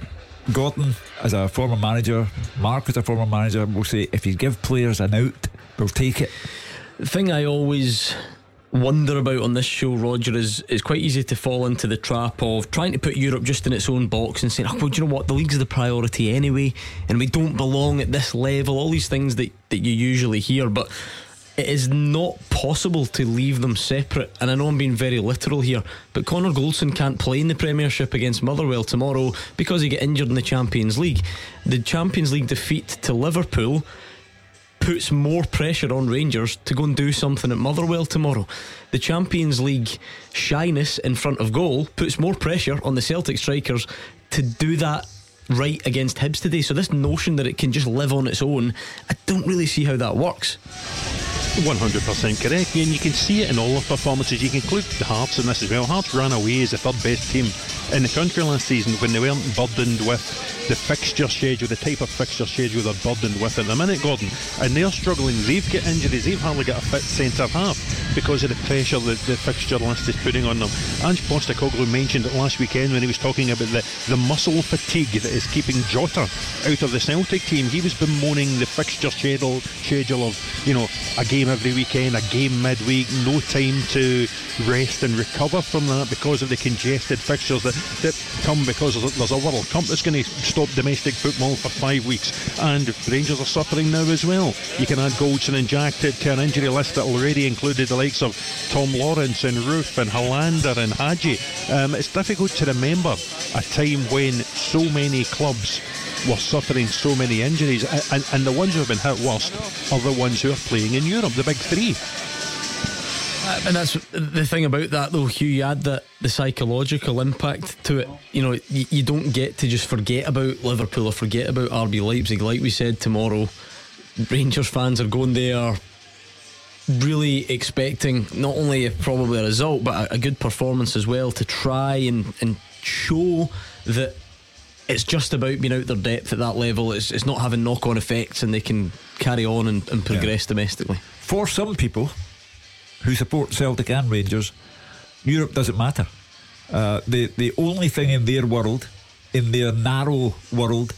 Gordon, as a former manager, Mark, as a former manager, will say if you give players an out, we'll take it. The thing I always wonder about on this show, Roger, is it's quite easy to fall into the trap of trying to put Europe just in its own box and saying, oh, well, do you know what? The league's the priority anyway, and we don't belong at this level. All these things that, that you usually hear, but it is not possible to leave them separate. And I know I'm being very literal here, but Connor Goldson can't play in the Premiership against Motherwell tomorrow because he got injured in the Champions League. The Champions League defeat to Liverpool puts more pressure on Rangers to go and do something at Motherwell tomorrow. The Champions League shyness in front of goal puts more pressure on the Celtic strikers to do that right against Hibs today. So this notion that it can just live on its own, I don't really see how that works. 100% correct, and you can see it in all the performances. You can include the Hearts in this as well. Hearts ran away as the third best team in the country last season when they weren't burdened with the fixture schedule, the type of fixture schedule they're burdened with at the minute, Gordon. And they're struggling. They've got injuries. They've hardly got a fit centre half because of the pressure that the fixture list is putting on them. Ange Postecoglou mentioned it last weekend when he was talking about the, the muscle fatigue that is keeping Jota out of the Celtic team. He was bemoaning the fixture schedule, schedule of, you know, a game every weekend, a game midweek, no time to rest and recover from that because of the congested fixtures that, that come because there's a World Cup that's going to stop domestic football for five weeks. And Rangers are suffering now as well. You can add Goldson and Jack to, to an injury list that already included the likes of Tom Lawrence and Roofe and Helander and Hagi. Um, it's difficult to remember a time when so many clubs were suffering so many injuries, and, and the ones who have been hit worst are the ones who are playing in Europe, the big three. Uh, and that's the thing about that, though, Hugh. You add that the psychological impact to it. You know, you, you don't get to just forget about Liverpool or forget about RB Leipzig. Like we said tomorrow, Rangers fans are going there really expecting not only probably a result but a, a, good performance as well to try and, and show that it's just about being out their depth at that level. It's, it's not having knock on effects and they can carry on and, and progress yeah. domestically. For some people who support Celtic and Rangers, Europe doesn't matter. Uh, the the only thing in their world in their narrow world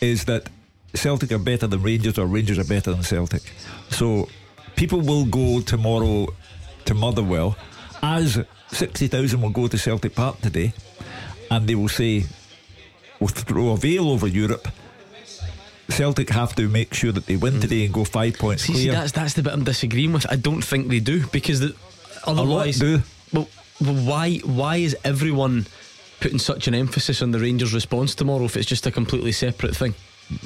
is that Celtic are better than Rangers or Rangers are better than Celtic. So people will go tomorrow to Motherwell as 60,000 will go to Celtic Park today and they will say, we'll throw a veil over Europe. Celtic have to make sure that they win mm. today and go five points see, clear. See, that's that's the bit I'm disagreeing with. I don't think they do because the, otherwise, do. Well, well, why why is everyone putting such an emphasis on the Rangers' response tomorrow if it's just a completely separate thing?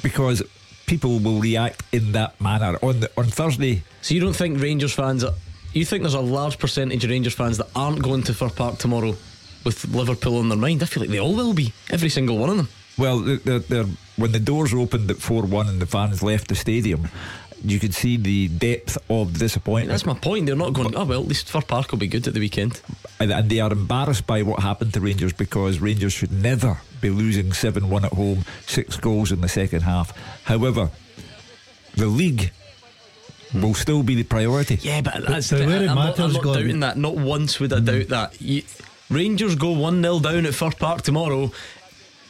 Because people will react in that manner on the, on Thursday. So you don't think Rangers fans? Are, you think there's a large percentage of Rangers fans that aren't going to Fir Park tomorrow with Liverpool on their mind? I feel like they all will be. Every single one of them. Well, they're, they're, when the doors opened at 4 1 and the fans left the stadium, you could see the depth of disappointment. That's my point. They're not going, but, oh, well, at least Fir Park will be good at the weekend. And, and they are embarrassed by what happened to Rangers because Rangers should never be losing 7 1 at home, six goals in the second half. However, the league will still be the priority. Yeah, but that's the, way it I'm matters. Not, I'm not doubting that. Not once would I mm. doubt that. You, Rangers go 1 0 down at Fir Park tomorrow.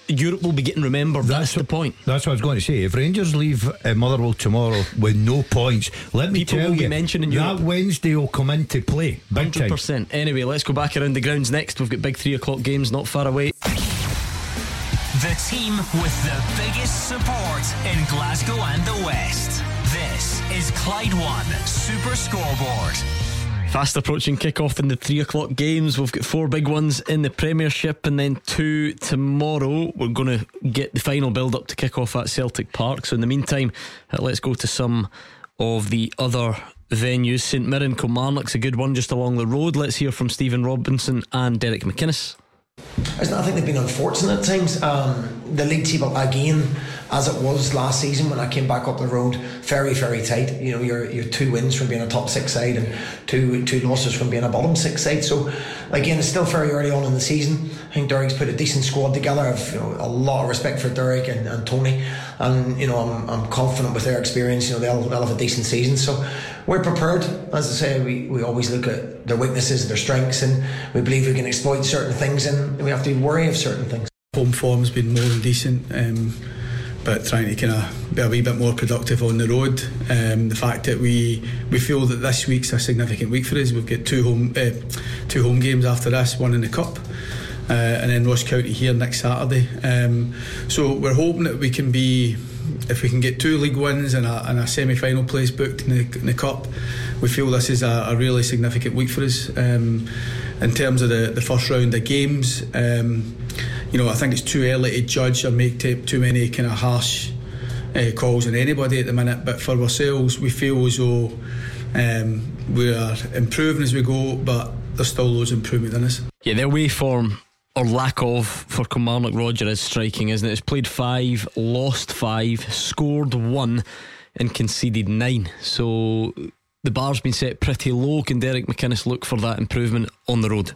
Europe will be getting remembered. That's, that's the point. That's what I was going to say. If Rangers leave uh, Motherwell tomorrow with no points, let me People tell will you, be mentioning Europe. that Wednesday will come into play. Hundred percent. Anyway, let's go back around the grounds next. We've got big three o'clock games not far away. The team with the biggest support in Glasgow and the West. This is Clyde One Super Scoreboard. Fast approaching kick-off in the three o'clock games. We've got four big ones in the Premiership and then two tomorrow. We're going to get the final build up to kick off at Celtic Park. So in the meantime, uh, let's go to some of the other venues. St Mirren Kilmarnock's a good one just along the road. Let's hear from Stephen Robinson and Derek McInnes. I think they've been unfortunate at times. Um, the league table again as it was last season when I came back up the road. Very, very tight. You know, you're, you're two wins from being a top six side and two two losses from being a bottom six side. So, again, it's still very early on in the season. I think Derek's put a decent squad together. I've you know, a lot of respect for Derek and, and Tony. And, you know, I'm, I'm confident with their experience, you know, they'll, they'll have a decent season. So, we're prepared. As I say, we, we always look at their weaknesses and their strengths, and we believe we can exploit certain things, and we have to wary of certain things. Home form's been more than decent. Um, but trying to kind of be a wee bit more productive on the road. Um, the fact that we we feel that this week's a significant week for us. We've got two home uh, two home games after this, one in the cup. Uh, and then Ross County here next Saturday. Um, so we're hoping that we can be, if we can get two league wins and a, and a semi-final place booked in the, in the cup, we feel this is a, a really significant week for us. Um, in terms of the, the first round of games, um, you know, I think it's too early to judge or make too many kind of harsh uh, calls on anybody at the minute. But for ourselves, we feel as though um, we are improving as we go, but there's still loads of improvement in us. Yeah, their way form or lack of for Kilmarnock Roger is striking, isn't it? It's played five, lost five, scored one, and conceded nine. So the bar's been set pretty low. Can Derek McInnes look for that improvement on the road?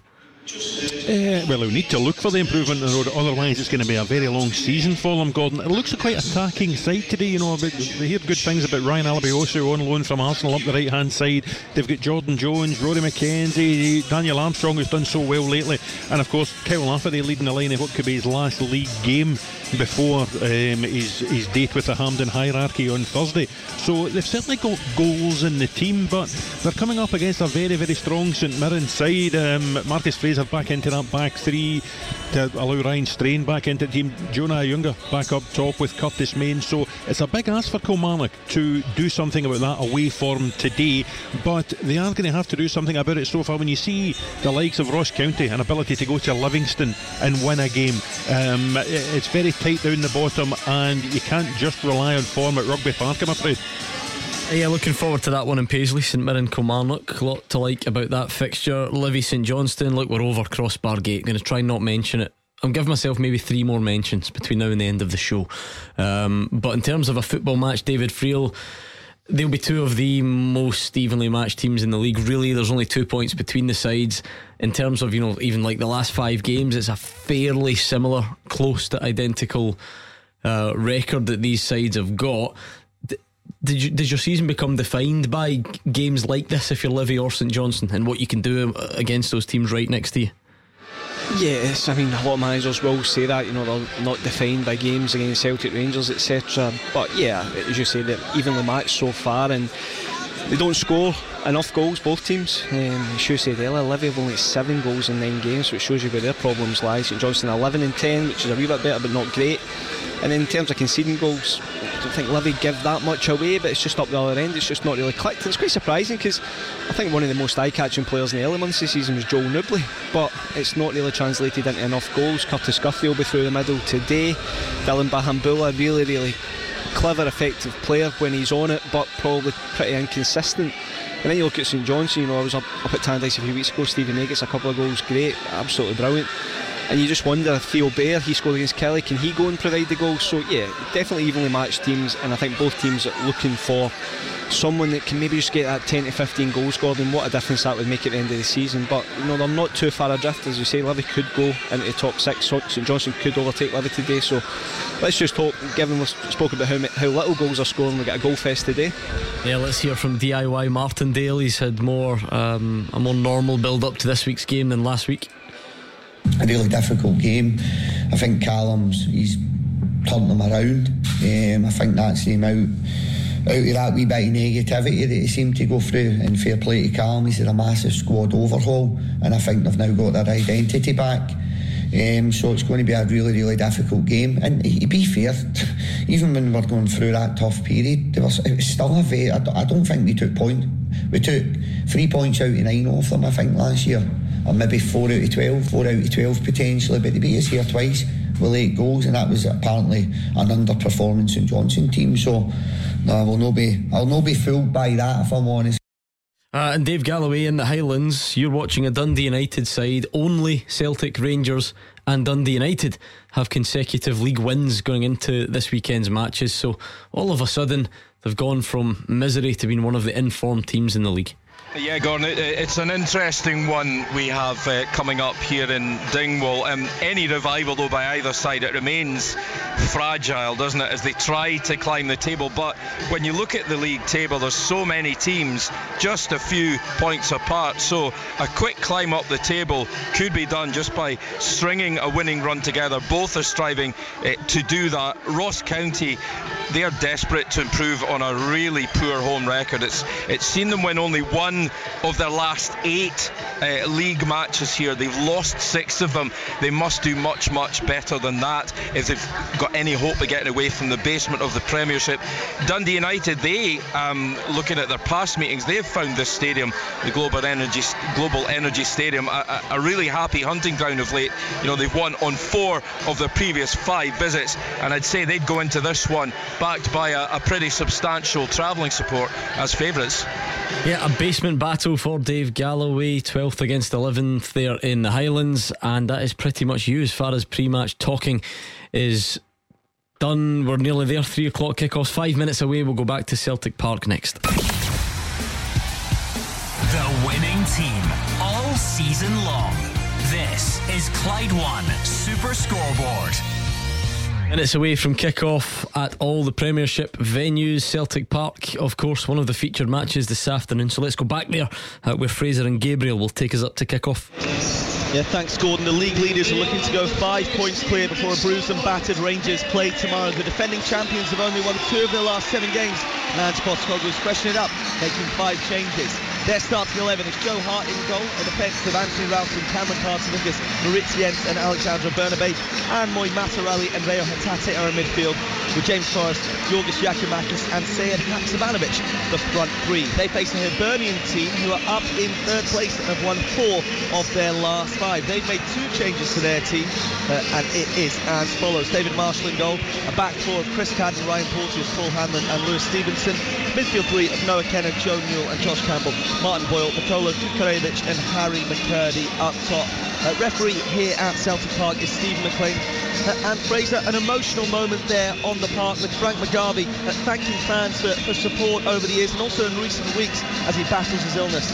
Uh, well, we need to look for the improvement in the road, otherwise it's going to be a very long season for them, Gordon. It looks a quite attacking side today, you know. About, they hear good things about Ryan Alebiosu on loan from Arsenal up the right hand side. They've got Jordan Jones, Rory McKenzie, Daniel Armstrong, who's done so well lately, and of course Kyle Lafferty leading the line of what could be his last league game before um, his, his date with the Hampden hierarchy on Thursday. So they've certainly got goals in the team, but they're coming up against a very, very strong St Mirren side. Um, Marcus Fraser back into that back three to allow Ryan Strain back into the team. Jonah Ayunga back up top with Curtis Main. So it's a big ask for Kilmarnock to do something about that away form today, but they are going to have to do something about it so far. When you see the likes of Ross County, and ability to go to Livingston and win a game, um, it's very tight down the bottom, and you can't just rely on form at Rugby Park, I'm afraid. Yeah, looking forward to that one in Paisley, St Mirren, Kilmarnock. A lot to like about that fixture. Livy St Johnstone, look, we're over Crossbar Gate. Going to try not mention it. I'm giving myself maybe three more mentions between now and the end of the show. Um, but in terms of a football match, David Friel, they'll be two of the most evenly matched teams in the league. Really, there's only two points between the sides. In terms of, you know, even like the last five games, it's a fairly similar, close to identical uh, record that these sides have got did you, does your season become defined by games like this if you're Livy or St Johnstone and what you can do uh, against those teams right next to you? Yes, I mean a lot of managers will say that. You know they're not defined by games against Celtic Rangers, etc. But yeah, as you say, they're evenly matched so far, and they don't score enough goals, both teams. Um, as you said earlier, Livy have only seven goals in nine games, which shows you where their problems lie. St Johnstone 11 and 10, which is a wee bit better, but not great. And in terms of conceding goals, I don't think Livy give that much away, but it's just up the other end. It's just not really clicked. And it's quite surprising because I think one of the most eye-catching players in the early months the season was Joel Nouble, but it's not really translated into enough goals. Kurtis Guthrie will be through the middle today. Dylan Bahamboula, really, really clever, effective player when he's on it, but probably pretty inconsistent. And then you look at St Johnstone, you know, I was up, up at Tannadice a few weeks ago, Stephen May gets a couple of goals, great, absolutely brilliant. And you just wonder if Theo Bair, he scored against Killie, can he go and provide the goals? So yeah, definitely evenly matched teams, and I think both teams are looking for someone that can maybe just get that 10 to 15 goals scored and what a difference that would make at the end of the season. But you know they're not too far adrift as you say. Livy could go into the top six. St. Johnstone could overtake Livy today. So let's just hope given we've spoken about how, how little goals are scored we get a goal fest today. Yeah let's hear from Davie Martindale he's had more um, a more normal build up to this week's game than last week a really difficult game. I think Callum's he's turned them around. Um, I think that's him out out of that wee bit of negativity that he seemed to go through. And fair play to Callum he's had a massive squad overhaul and I think they've now got their identity back. Um, so it's going to be a really really difficult game. And to be fair even when we're going through that tough period there was, it was still a very I don't think we took point we took three points out of nine off them I think last year or maybe four out of 12 four out of 12 potentially but they beat us here twice with eight goals and that was apparently an underperformance in Johnson team so no, I will not be. I'll not be fooled by that if I'm honest. Uh, and Dave Galloway in the Highlands, you're watching a Dundee United side. Only Celtic, Rangers, and Dundee United have consecutive league wins going into this weekend's matches. So all of a sudden, they've gone from misery to being one of the informed teams in the league. Yeah, Gordon, it's an interesting one we have uh, coming up here in Dingwall. Um, any revival, though, by either side, it remains fragile, doesn't it, as they try to climb the table. But when you look at the league table, there's so many teams just a few points apart. So a quick climb up the table could be done just by stringing a winning run together. Both are striving uh, to do that. Ross County, they're desperate to improve on a really poor home record. It's it's seen them win only one of their last eight uh, league matches here. They've lost six of them. They must do much, much better than that if they've got any hope of getting away from the basement of the Premiership. Dundee United, they, um, looking at their past meetings, they've found this stadium, the Global Energy Global Energy Stadium, a, a really happy hunting ground of late. You know, they've won on four of their previous five visits, and I'd say they'd go into this one backed by a, a pretty substantial travelling support as favourites. Yeah, a basement battle for Dave Galloway, 12th against 11th there in the Highlands, and that is pretty much you as far as pre match talking is done. We're nearly there, 3 o'clock kickoffs, five minutes away. We'll go back to Celtic Park next. The winning team all season long. This is Clyde One Super Scoreboard. Minutes away from kick-off at all the Premiership venues. Celtic Park, of course, one of the featured matches this afternoon. So let's go back there uh, where Fraser and Gabriel will take us up to kick-off. Yeah, thanks, Gordon. The league leaders are looking to go five points clear before a bruised and battered Rangers play tomorrow. The defending champions have only won two of their last seven games. Lance Ange Postecoglou is freshening it up, making five changes. Their starting 11 is Joe Hart in goal, a defence of Anthony Ralston, Cameron Carter-Vickers, Moritz and Alexandro Bernabei, and Mooy Matarelli and Reo Hatate are in midfield, with James Forrest, Giorgos Giakoumakis and Sead Haksabanovic, the front three. They face a Hibernian team who are up in third place and have won four of their last five. They've made two changes to their team, uh, and it is as follows. David Marshall in goal, a back four of Chris Cadden, Ryan Porteous, Paul Hanlon and Lewis Stevenson, midfield three of Nohan Kenneh, Joe Newell and Josh Campbell. Martin Boyle, Nikola Kukharevych and Harry McKirdy up top. Uh, referee here at Celtic Park is Stephen McLean. Uh, and Fraser, an emotional moment there on the park with Frank McGarvey uh, thanking fans for, for support over the years and also in recent weeks as he battles his illness.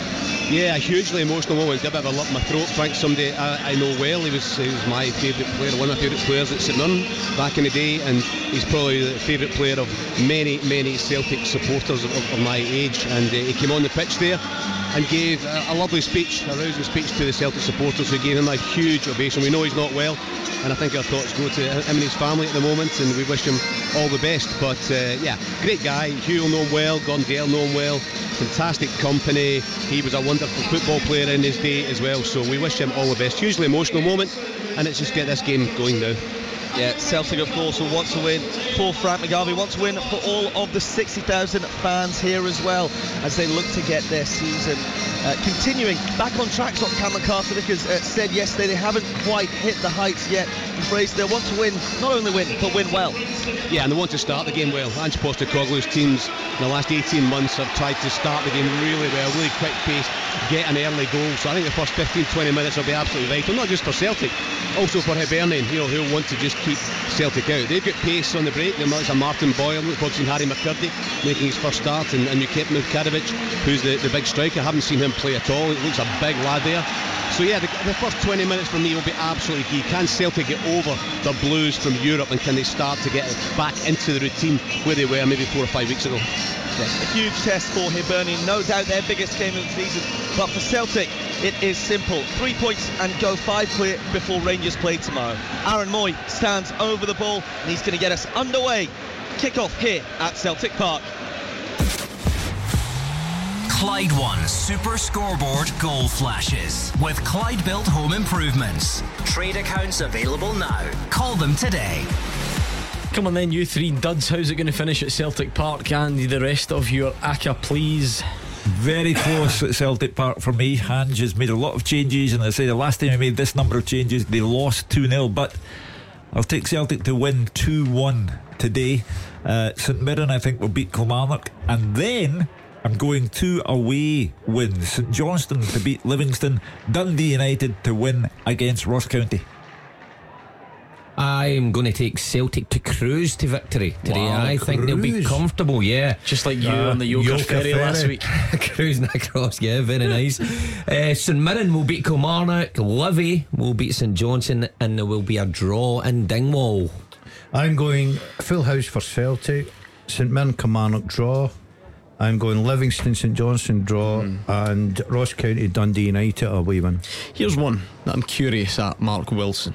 Yeah, a hugely emotional moment. Got a bit of a lump in my throat. Frank's somebody I, I, know well. He was he was my favourite player, one of my favourite players at St Mirren back in the day, and he's probably the favourite player of many, many Celtic supporters of, of, of my age. And uh, he came on the pitch there and gave a, a lovely speech, a rousing speech to the Celtic supporters who gave him a huge ovation. We know he's not well, and I think our thoughts go to him and his family at the moment, and we wish him all the best. But uh, yeah, great guy. Hugh will know him well, Gordon Dale know him well. Fantastic company. He was a wonderful football player in his day as well. So we wish him all the best. Hugely emotional moment, and let's just get this game going now. Yeah, Celtic, of course, will want to win. Poor Frank McGarvey wants to win for all of the 60,000 fans here as well as they look to get their season uh, continuing. Back on track, what Cameron Carter Vickers uh, said yesterday. They haven't quite hit the heights yet. He phrased they want to win, not only win, but win well. Yeah, and they want to start the game well. Ange Postecoglou's teams in the last 18 months have tried to start the game really well, really quick pace, get an early goal. So I think the first 15, 20 minutes will be absolutely vital, not just for Celtic, also for Hibernian, you know, who'll want to just keep Celtic out. They've got pace on the break. There's a Martin Boyle, we've seen Harry McKirdy making his first start, and, and Nukep Mukharovic, who's the, the big striker. I haven't seen him play at all. He looks a big lad there. So yeah, the, the, first 20 minutes for me will be absolutely key. Can Celtic get over the blues from Europe, and can they start to get back into the routine where they were maybe four or five weeks ago? A huge test for Hibernian, no doubt their biggest game of the season. But for Celtic, it is simple. Three points and go five clear before Rangers play tomorrow. Aaron Mooy stands over the ball and he's going to get us underway. Kick off here at Celtic Park. Clyde One Super Scoreboard Goal Flashes with Clyde Built Home Improvements. Trade accounts available now. Call them today. Come on then, you three duds. How's it going to finish at Celtic Park and the rest of your ACCA, please? Very close at Celtic Park for me. Ange has made a lot of changes, and I say the last time he made this number of changes, they lost 2 0. But I'll take Celtic to win 2 1 today. Uh, St Mirren, I think, will beat Kilmarnock. And then I'm going two away wins St Johnstone to beat Livingston, Dundee United to win against Ross County. I'm going to take Celtic to cruise to victory today. Wow, I think they'll be comfortable, yeah. Just like you uh, on the Yoker, ferry, ferry, last week. Cruising across, yeah, very nice. uh, St Mirren will beat Kilmarnock, Livy will beat St Johnstone, and there will be a draw in Dingwall. I'm going full house for Celtic, St Mirren, Kilmarnock draw. I'm going Livingston, St Johnstone draw, mm. and Ross County, Dundee United away win. Here's one that I'm curious at Mark Wilson.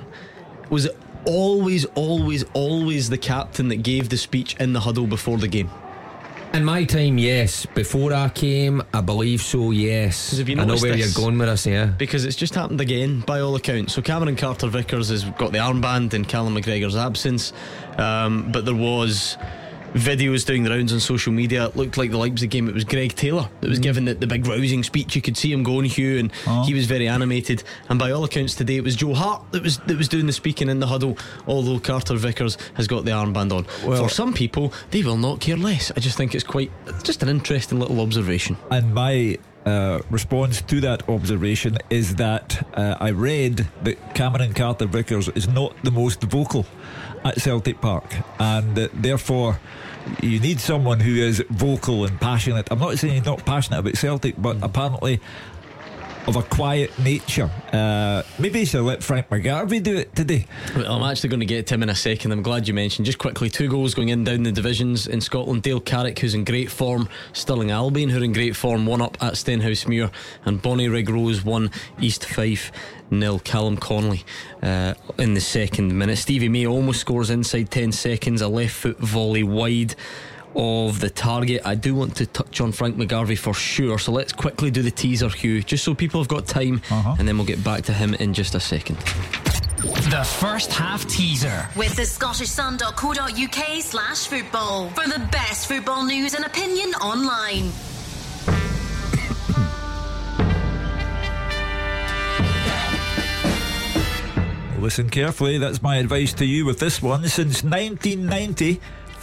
Was always, always, always the captain that gave the speech in the huddle before the game? In my time, yes. Before I came, I believe so, yes. I know where this? you're going with us, yeah. Because it's just happened again, by all accounts. So Cameron Carter Vickers has got the armband in Callum McGregor's absence, um, but there was videos doing the rounds on social media. It looked like the Leipzig game. It was Greg Taylor that was mm. giving the, the, big rousing speech. You could see him going, Hugh, and uh-huh. he was very animated. And by all accounts today, it was Joe Hart that was that was doing the speaking in the huddle. Although Carter Vickers has got the armband on. Well, For some people, they will not care less. I just think it's quite just an interesting little observation. And my uh, response to that observation is that uh, I read that Cameron Carter Vickers is not the most vocal at Celtic Park, and uh, therefore you need someone who is vocal and passionate. I'm not saying he's not passionate about Celtic, but apparently of a quiet nature. Uh, maybe you should let Frank McGarvey do it today. Well, I'm actually going to get to him in a second. I'm glad you mentioned. Just quickly, two goals going in down the divisions in Scotland. Dale Carrick, who's in great form, Stirling Albion, who are in great form, one up at Stenhousemuir, and Bonnyrigg Rose, one East Fife nil. Callum Connolly uh, in the second minute. Stevie May almost scores inside 10 seconds, a left foot volley wide of the target. I do want to touch on Frank McGarvey for sure. So let's quickly do the teaser, Hugh, just so people have got time, uh-huh. and then we'll get back to him in just a second. The first half teaser. With the Scottish scottishsun.co.uk slash football. For the best football news and opinion online. Listen carefully, that's my advice to you with this one. Since 1990,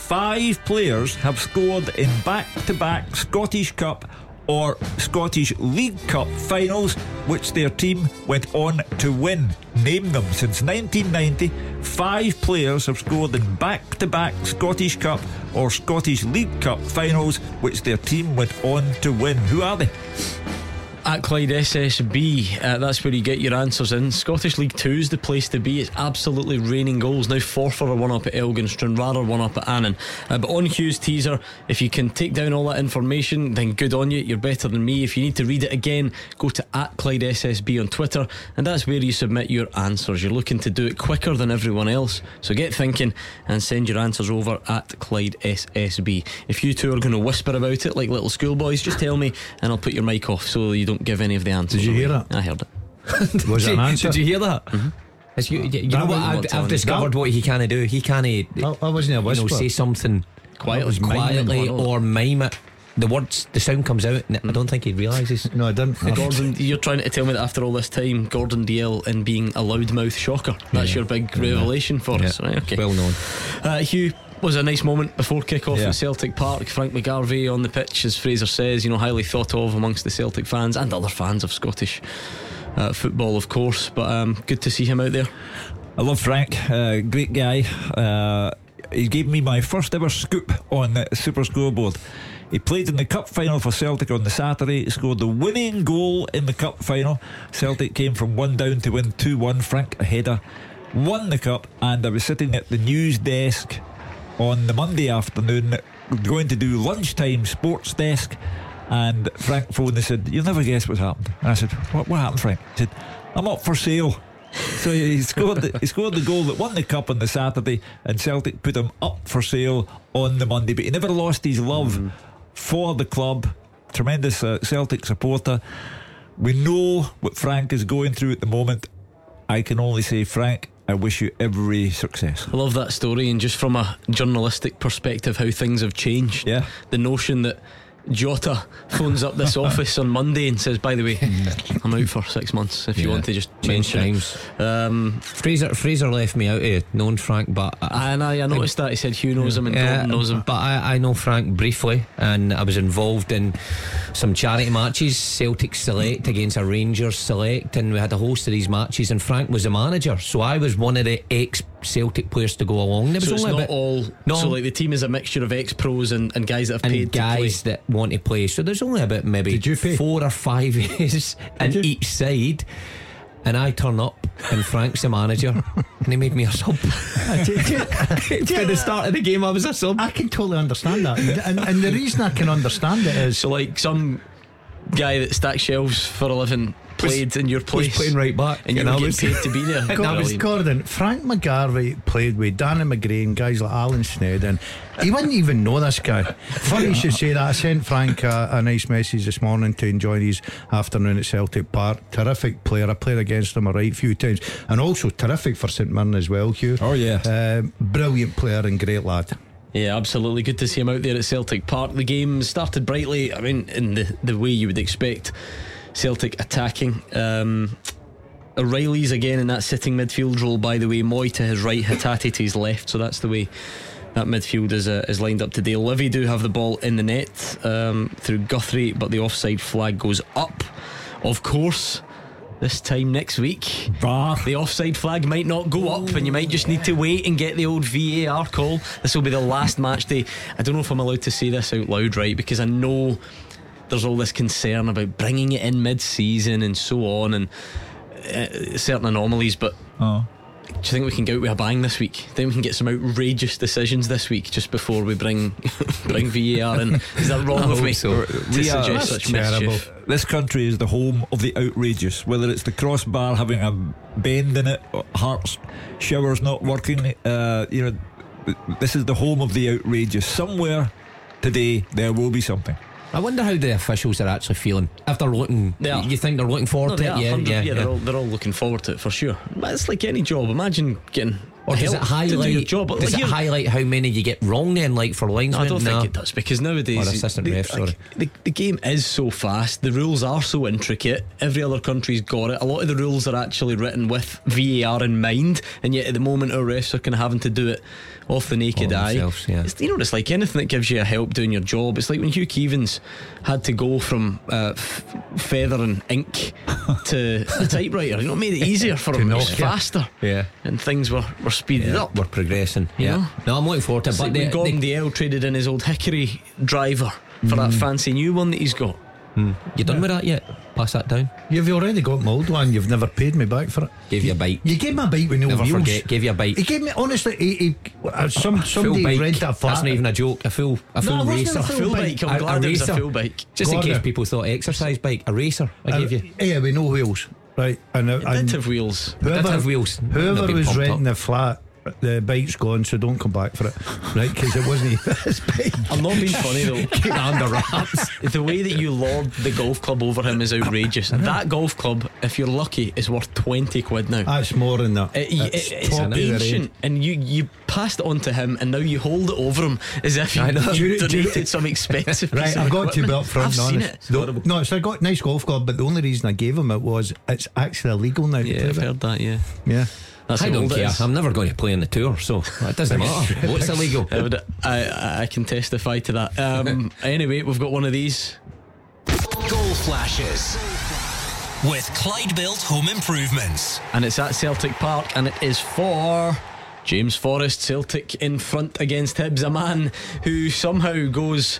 five players have scored in back to back Scottish Cup or Scottish League Cup finals, which their team went on to win. Name them. Since 1990, five players have scored in back to back Scottish Cup or Scottish League Cup finals, which their team went on to win. Who are they? At Clyde SSB. Uh, that's where you get your answers in. Scottish League Two is the place to be. It's absolutely raining goals now. Forfar are one up at Elgin, Stranraer one up at Annan. Uh, but on Hugh's teaser, if you can take down all that information, then good on you. You're better than me. If you need to read it again, go to at Clyde SSB on Twitter, and that's where you submit your answers. You're looking to do it quicker than everyone else, so get thinking and send your answers over at Clyde SSB. If you two are going to whisper about it like little schoolboys, just tell me, and I'll put your mic off so you don't give any of the answers. Did you hear away. that? I heard it. Was it an answer? Did you hear that? Mm-hmm. It's you, you That know what? I've, I've Tony- discovered what he can't do. He can't. I, I wasn't a you know, say something That was quietly or mime it. The words, the sound comes out, and I don't think he realises. No, I didn't. Gordon, you're trying to tell me that after all this time, Gordon Dalziel in being a loudmouth shocker. That's Yeah. your big revelation for us, right? Okay. Well known. Uh, Hugh was a nice moment before kick-off Yeah. at Celtic Park. Frank McGarvey on the pitch, as Fraser says, you know, highly thought of amongst the Celtic fans and other fans of Scottish uh, football, of course. But um, good to see him out there. I love Frank, uh, great guy. Uh, he gave me my first ever scoop on the Super Scoreboard. He played in the cup final for Celtic on the Saturday. He scored the winning goal in the cup final. Celtic came from one down to win 2 1. Frank, a header, won the cup. And I was sitting at the news desk on the Monday afternoon, going to do lunchtime sports desk. And Frank phoned and said, You'll never guess what's happened. And I said, What, what happened, Frank? He said, I'm up for sale. So he scored the, he scored the goal that won the cup on the Saturday, and Celtic put him up for sale on the Monday. But he never lost his love for the club. Tremendous uh, Celtic supporter. We know what Frank is going through at the moment. I can only say, Frank, I wish you every success. I love that story, and just from a journalistic perspective, how things have changed. Yeah. The notion that Jota phones up this office on Monday and says, "By the way, I'm out for six months. If you Yeah. want to just mention times. it." Um, Fraser Fraser left me out here, known Frank, but I, and I, I noticed that he said Hugh knows him and Yeah, Gordon knows him. But I, I know Frank briefly, and I was involved in some charity matches, Celtic Select against a Rangers Select, and we had a host of these matches. And Frank was the manager, so I was one of the ex Celtic players to go along. There was So it's only not bit- all. No. So like the team is a mixture of ex pros and, and guys that have and paid guys that want to play. So there's only about maybe Did you pay? four or five years in you? each side. And I turn up, and Frank's the manager, and he made me a sub. I. At the start of the game, I was a sub. I can totally understand that. And, and the reason I can understand it is So like some guy that stacks shelves for a living played in your was place, playing right back, and you and were I getting was- paid to be there. Gordon, Gordon, Frank McGarvey played with Danny McGrain, guys like Alan Sneddon. He wouldn't even know this guy. Funny you should say that. I sent Frank a, a nice message this morning to enjoy his afternoon at Celtic Park. Terrific player. I played against him a right few times. And also terrific for St Mirren as well, Hugh. Oh, yeah. Um, brilliant player and great lad. Yeah, absolutely. Good to see him out there at Celtic Park. The game started brightly. I mean, in the, the way you would expect Celtic attacking. Um, O'Riley's again in that sitting midfield role, by the way. Mooy to his right, Hatate to his left. So that's the way that midfield is, uh, is lined up today. Livy do have the ball in the net um, through Guthrie, but the offside flag goes up. Of course. This time next week, the offside flag might not go up, and you might just need to wait and get the old VAR call. This will be the last match day. I don't know if I'm allowed to say this out loud, right? Because I know there's all this concern about bringing it in mid-season and so on, and uh, certain anomalies. But Oh. do you think we can go out with a bang this week? Think we can get some outrageous decisions this week just before we bring bring VAR in? Is that wrong of me so. to We suggest such terrible. mischief? This country is the home of the outrageous. Whether it's the crossbar having a bend in it, Hearts showers not working, uh, you know, this is the home of the outrageous. Somewhere today there will be something. I wonder how the officials are actually feeling. If they're looking, They you think they're looking forward No, to it? Yeah, yeah, yeah. They're, all, they're all looking forward to it for sure. But it's like any job. Imagine getting Or does it to do your highlight? job. Does like it highlight how many you get wrong then? Like for linesmen? I don't think it does because nowadays Or assistant the, ref, sorry. the, the game is so fast. The rules are so intricate. Every other country's got it. A lot of the rules are actually written with VAR in mind, and yet at the moment our refs are kind of having to do it off the naked eye. yeah. It's, you know, it's like anything that gives you a help doing your job. It's like when Hugh Keevins had to go from uh, f- feather and ink to a typewriter. You know, it made it easier for him. It was faster, Yeah. and things were, were speeded Yeah, up. we're progressing. You Yeah. know? No, I'm looking forward to it. It's But like the, when Gordon the, Dalziel traded in his old Hickory driver for that fancy new one that he's got. You done with that yet? Pass that down. You've already got my old one. You've never paid me back for it. Gave you a bite. You gave me a bite with no Never wheels. forget. Gave you a bite. He gave me honestly. He, he, uh, some full somebody bike. rented a flat. That's not even a joke. A full, a No, full it wasn't racer. a full bike. I'm glad it was a full bike. Just in Gordon. case people thought exercise bike. A racer. I gave you. Yeah, with no wheels. Right, and, uh, It and did have wheels. It did have wheels. Whoever They've been was pumped renting up. the flat, the bike's gone, so don't come back for it, right? Because it wasn't his bike. I'm not being funny though. Keep under wraps. the way that you lord the golf club over him is outrageous. That golf club, if you're lucky, is worth 20 quid now. That's more than that. It- It's it- it's top of the ancient, and you you passed it on to him, and now you hold it over him as if you, you donated some expensive. Right, I've got to be equipment. up front I've seen honest. it. No, no, it's a got nice golf club, but the only reason I gave him it was it's actually illegal now. Yeah, I've heard that. Yeah, Yeah. That's I don't care. I'm never going to play on the tour, so it doesn't matter. What's illegal? I, would, I, I- I can testify to that. Um, anyway, we've got one of these. Goal flashes with Clyde Built Home Improvements. and it's at Celtic Park, and it is for James Forrest. Celtic in front against Hibs, a man who somehow goes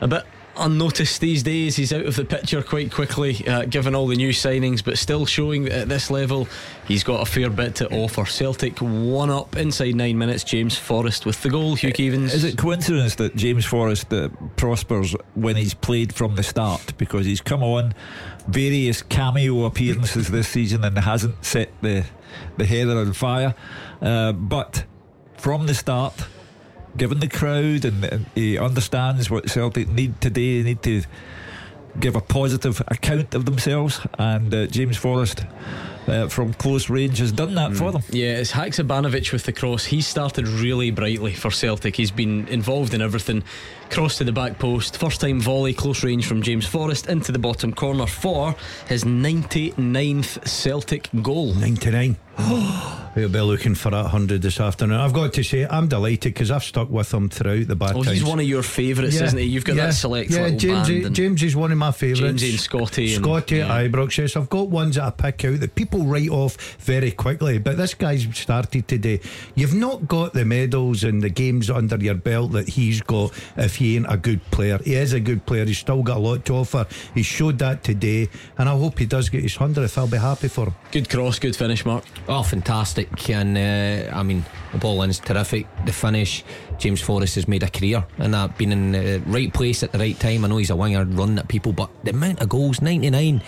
a bit unnoticed these days. He's out of the picture quite quickly, uh, given all the new signings, but still showing that at this level he's got a fair bit to offer. Celtic one up inside nine minutes. James Forrest with the goal. Hugh Keevins. Is it coincidence that James Forrest uh, prospers when he's played from the start? Because he's come on various cameo appearances this season and hasn't set the the heather on fire. Uh, but from the start, given the crowd and, and he understands what Celtic need today, they need to give a positive account of themselves. And uh, James Forrest. Uh, from close range has done that for them. Yeah, it's Haksabanovic with the cross. He started really brightly for Celtic. He's been involved in everything. Cross to the back post, first time volley, close range from James Forrest into the bottom corner for his 99th Celtic goal. 99. We'll be looking for that 100 this afternoon. I've got to say, I'm delighted because I've stuck with him throughout the bad Oh, times. he's one of your favourites, isn't he? You've got yeah, that select yeah, James, band. and James is one of my favourites. Jamesy and Scotty and- Scotty yeah. Ibrox, yes. I've got ones that I pick out that people write off very quickly, but this guy's started today. You've not got the medals and the games under your belt that he's got if he ain't a good player. He is a good player. He's still got a lot to offer. He showed that today, and I hope he does get his 100th. I'll be happy for him. Good cross, good finish, Mark. Oh, fantastic. And uh, I mean, the ball in's terrific. The finish, James Forrest has made a career and that being in the right place at the right time. I know he's a winger running at people, but the amount of goals, 99.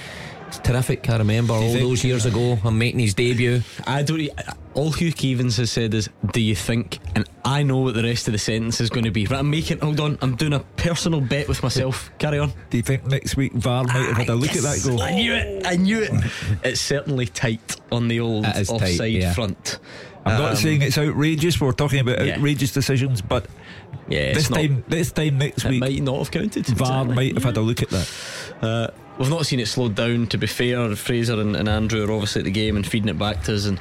It's terrific. I remember all those years ago. I'm making his debut. I don't. e- All Hugh Keevins has said is, "Do you think?" And I know what the rest of the sentence is going to be. But I'm making. Hold on. I'm doing a personal bet with myself. Carry on. Do you think next week VAR might have had a look at that goal? I knew it. I knew it. It's certainly tight on the old is tight, offside yeah. front. I'm not Um, saying it's outrageous. We're talking about Yeah. outrageous decisions, but Yeah, this not- time, this time next week, might not have counted. VAR exactly. might have had a look at that. Uh, we've not seen it slowed down. To be fair, Fraser and, and Andrew are obviously at the game and feeding it back to us, and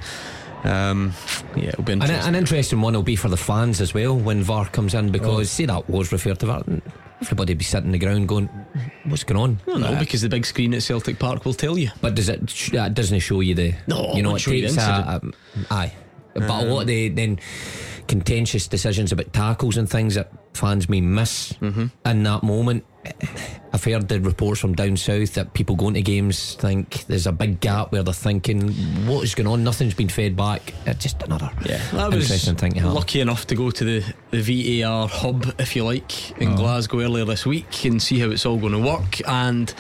um, yeah, it'll be interesting. an interesting one will be for the fans as well when VAR comes in because, see, that was referred to VAR. Everybody be sitting on the ground going, What's going on? no, no, Uh, because the big screen at Celtic Park will tell you. But does it? sh- That doesn't show you the. No, you know, it show you the takes a, incident. a- aye. But a lot of the then contentious decisions about tackles and things that fans may miss Mm-hmm. in that moment. I've heard the reports from down south that people going to games think there's a big gap where they're thinking, "What is going on? Nothing's been fed back." It's just another Yeah, I was thing to have. lucky enough to go to the, the VAR hub, if you like, in Oh. Glasgow earlier this week and see how it's all going to work. And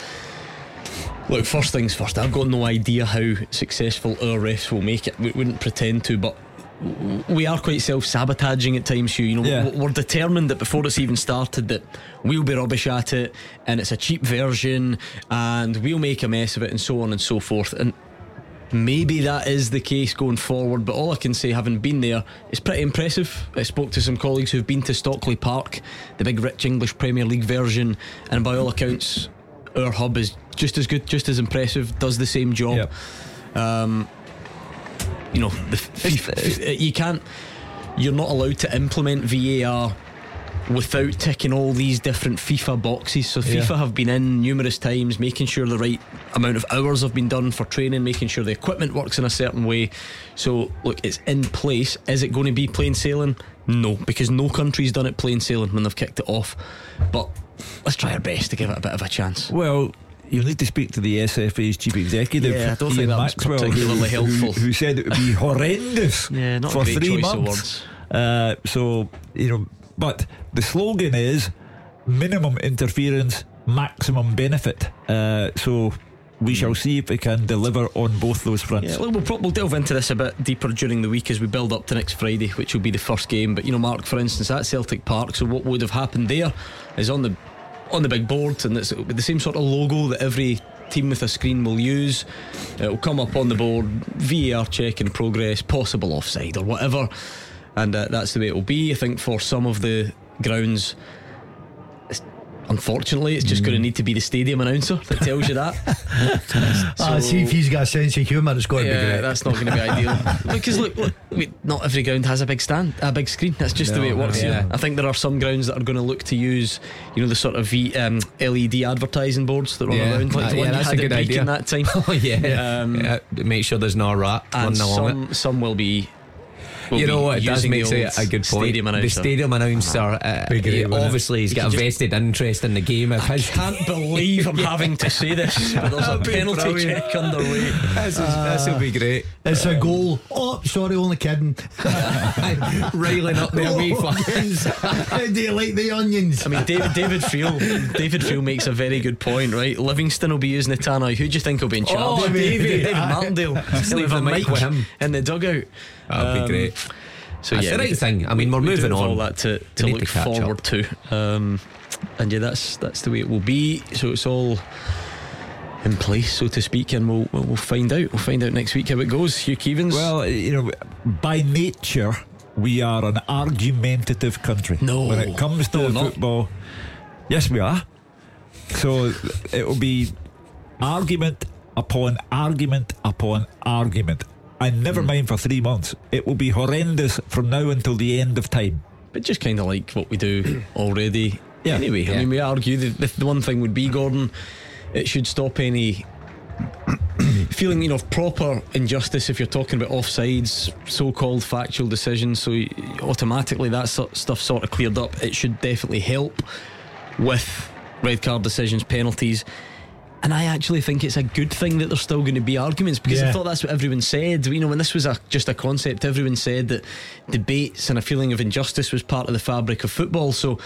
look, first things first, I've got no idea how successful our refs will make it. We wouldn't pretend to, but we are quite self-sabotaging at times Hugh. you know Yeah. we're determined that before it's even started that we'll be rubbish at it and it's a cheap version and we'll make a mess of it and so on and so forth and Maybe that is the case going forward, but all I can say, having been there, is pretty impressive. I spoke to some colleagues who've been to Stockley Park, the big rich English Premier League version, and by all accounts, our hub is just as good, just as impressive, does the same job. Um, you know, the f- f- uh, you can't, you're not allowed to implement VAR without ticking all these different FIFA boxes. So Yeah. FIFA have been in numerous times, making sure the right amount of hours have been done for training, making sure the equipment works in a certain way. So look, it's in place. Is it going to be plain sailing? No, because no country's done it plain sailing when they've kicked it off. But let's try our best to give it a bit of a chance. Well, you need to speak to the SFA's chief executive, Yeah, I don't think Ian that was Maxwell, particularly who, helpful. Who, who said it would be horrendous Yeah, not for three months. Uh, so you know, but the slogan is minimum interference, maximum benefit. Uh, so we shall see if we can deliver on both those fronts. Yeah, well, we'll, pro- we'll delve into this a bit deeper during the week as we build up to next Friday, which will be the first game. But you know, Mark, for instance, at Celtic Park. So what would have happened there is on the on the big board, and it's the same sort of logo that every team with a screen will use. It will come up on the board, VAR check in progress, possible offside or whatever, and uh, that's the way it will be. I think for some of the grounds. Unfortunately, it's just going to need to be the stadium announcer that tells you that. Ah, see if he's got a sense of humour, it's got to yeah, be great. that's not going to be ideal. because look, look not every ground has a big stand, a big screen. That's just the way it works. no. here. Yeah. I think there are some grounds that are going to look to use, you know, the sort of v, um, LED advertising boards that run Yeah, around, like uh, the yeah, one you that's had a good idea. that time. oh yeah. Um, yeah. Make sure there's no rat and running along it. some some will be. Will you know what? It does make the it a good point. Stadium announcer. The stadium announcer, uh, great, he- wouldn't it? obviously, he's You got can a just- vested interest in the game. If his Can't believe I'm having to say this, but there's a penalty brilliant. check underway. this, is, will be great. It's a goal. Oh, sorry, only kidding. Riling up the away fans. How do you like the onions? I mean, David, David Friel, David Friel makes a very good point, right? Livingston will be using the tannoy. Who do you think will be in charge? Oh, Davey. David Martindale. Just He'll leave have the a mic with him. in the dugout. That'd Um, be great. So That's yeah, the right we- thing. I mean, we're we moving have on. all that to, to look to catch up. forward to. Um, and yeah, that's that's the way it will be. So it's all in place, so to speak, and we'll we'll we'll find out. We'll find out next week how it goes. Hugh Keevins. Well, you know, by nature, we are an argumentative country. No. When it comes to No, we're not. football, yes, we are. So it will be argument upon argument upon argument. And never Hmm. mind for three months. It will be horrendous from now until the end of time. but just kind of like what we do already. Yeah. Anyway, I mean, we argue the, the, the one thing would be Gordon. It should stop any feeling, you know, of proper injustice if you're talking about offsides, so-called factual decisions. So automatically that sort of stuff sort of cleared up. It should definitely help with red card decisions, penalties. And I actually think it's a good thing that there's still going to be arguments because I thought that's what everyone said. You know, when this was a, just a concept, everyone said that debates and a feeling of injustice was part of the fabric of football. So,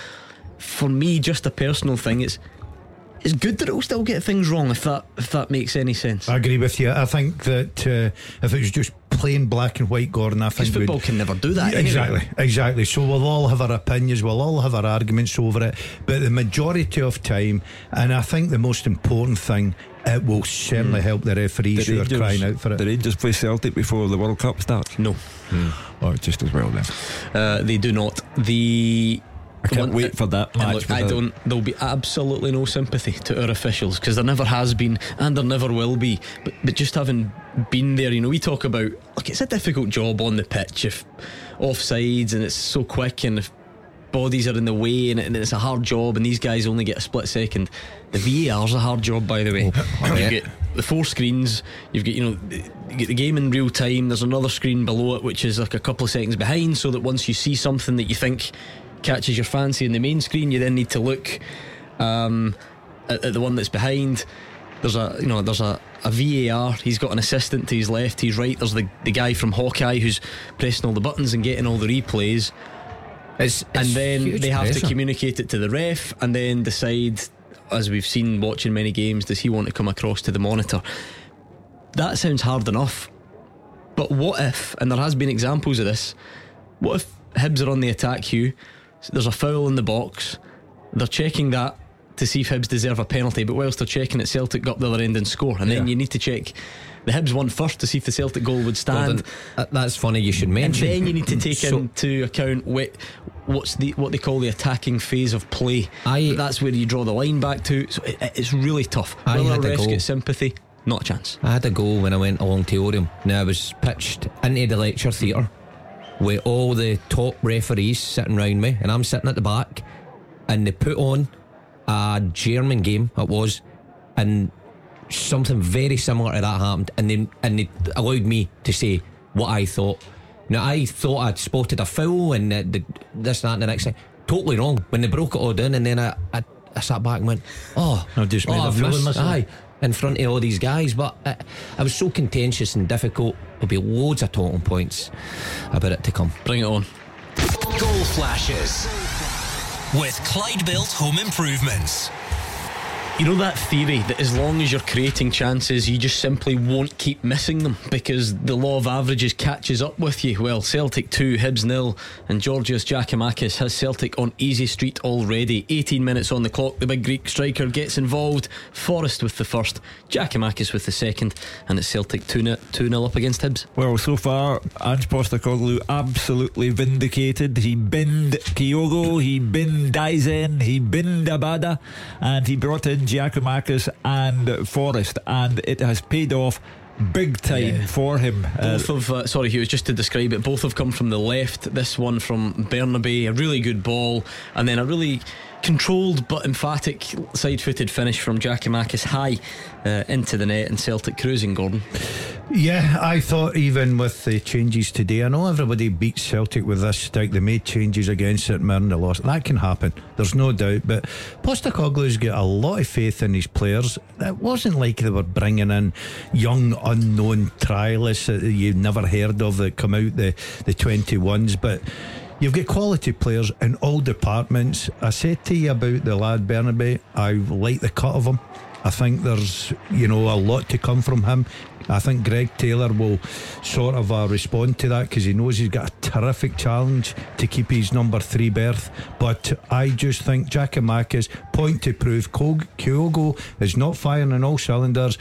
for me, just a personal thing, it's it's good that it'll still get things wrong if that if that makes any sense. I agree with you. I think that uh, if it was just plain black and white, Gordon, I think we'd- football can never do that. Yeah, anyway. Exactly, exactly. So we'll all have our opinions, we'll all have our arguments over it, but the majority of time, and I think the most important thing, it will certainly help the referees who are crying out for it. The Rangers play Celtic before the World Cup starts. No, Oh, just as well then. uh, they do not. The I can't wait for that match. look, I don't. There'll be absolutely no sympathy to our officials because there never has been, and there never will be. But, but just having been there, you know, we talk about look, it's a difficult job on the pitch if offsides and it's so quick and if bodies are in the way and, and it's a hard job and these guys only get a split second. The VAR's a hard job, by the way. Oh, you get the four screens. You've got you know you get the game in real time. There's another screen below it which is like a couple of seconds behind, so that once you see something that you think catches your fancy in the main screen, you then need to look um, at, at the one that's behind. There's a you know there's a, a VAR. He's got an assistant to his left, his right. There's the, the guy from Hawkeye who's pressing all the buttons and getting all the replays. It's, and it's then they have pressure. to communicate it to the ref and then decide, as we've seen watching many games, does he want to come across to the monitor? That sounds hard enough. But what if, and there has been examples of this, what if Hibs are on the attack, Hugh? There's a foul in the box. They're checking that to see if Hibs deserve a penalty, but whilst they're checking it, Celtic got the other end and score. And then Yeah. you need to check the Hibs one first to see if the Celtic goal would stand. Gordon, that- that's funny you should mention. And then you need to take So- into account what, what's the what they call the attacking phase of play. I- That's where you draw the line back to. So it, it's really tough. I Will had a goal. get sympathy? Not a chance. I had a goal when I went along to Orium. Now I was pitched into the lecture theatre with all the top referees sitting round me, and I'm sitting at the back, and they put on a German game. It was, and something very similar to that happened, and they and they allowed me to say what I thought. Now I thought I'd spotted a foul and uh, the, this, that, and the next thing. Totally wrong. When they broke it all down, and then I, I, I sat back and went, "Oh, I've just oh, a I've fool of missed- myself." Aye, in front of all these guys, but uh, I was so contentious and difficult. There'll be loads of talking points about it to come. Bring it on. Goal flashes with Clyde Built Home Improvements. You know that theory that as long as you're creating chances, you just simply won't keep missing them because the law of averages catches up with you. Well, Celtic 2, Hibs nil, and Georgios Giakoumakis has Celtic on easy street already. 18 minutes on the clock, the big Greek striker gets involved. Forrest with the first, Giakoumakis with the second, and it's Celtic 2 0 up against Hibs. Well, so far, Ange Postecoglou absolutely vindicated. He binned Kyogo, he binned Daizen, he binned Abada, and he brought in Giakoumakis and Forrest, and it has paid off big time Yeah. for him. Uh, Both of, uh, sorry, Hughes, just to describe it, both have come from the left. This one from Bernabei, a really good ball, and then a really controlled but emphatic side footed finish from Giakoumakis high uh, into the net and Celtic cruising, Gordon. Yeah, I thought even with the changes today, I know everybody beats Celtic with this stick. They made changes against St Mirren, they lost. That can happen, there's no doubt. But Postecoglou's got a lot of faith in his players. It wasn't like they were bringing in young, unknown trialists that you've never heard of that come out the, the 21s. But You've got quality players in all departments. I said to you about the lad Bernabei, I like the cut of him. I think there's, you know, a lot to come from him. I think Greg Taylor will sort of uh, respond to that because he knows he's got a terrific challenge to keep his number three berth. But I just think Giakoumakis, point to prove, Kyogo is not firing on all cylinders.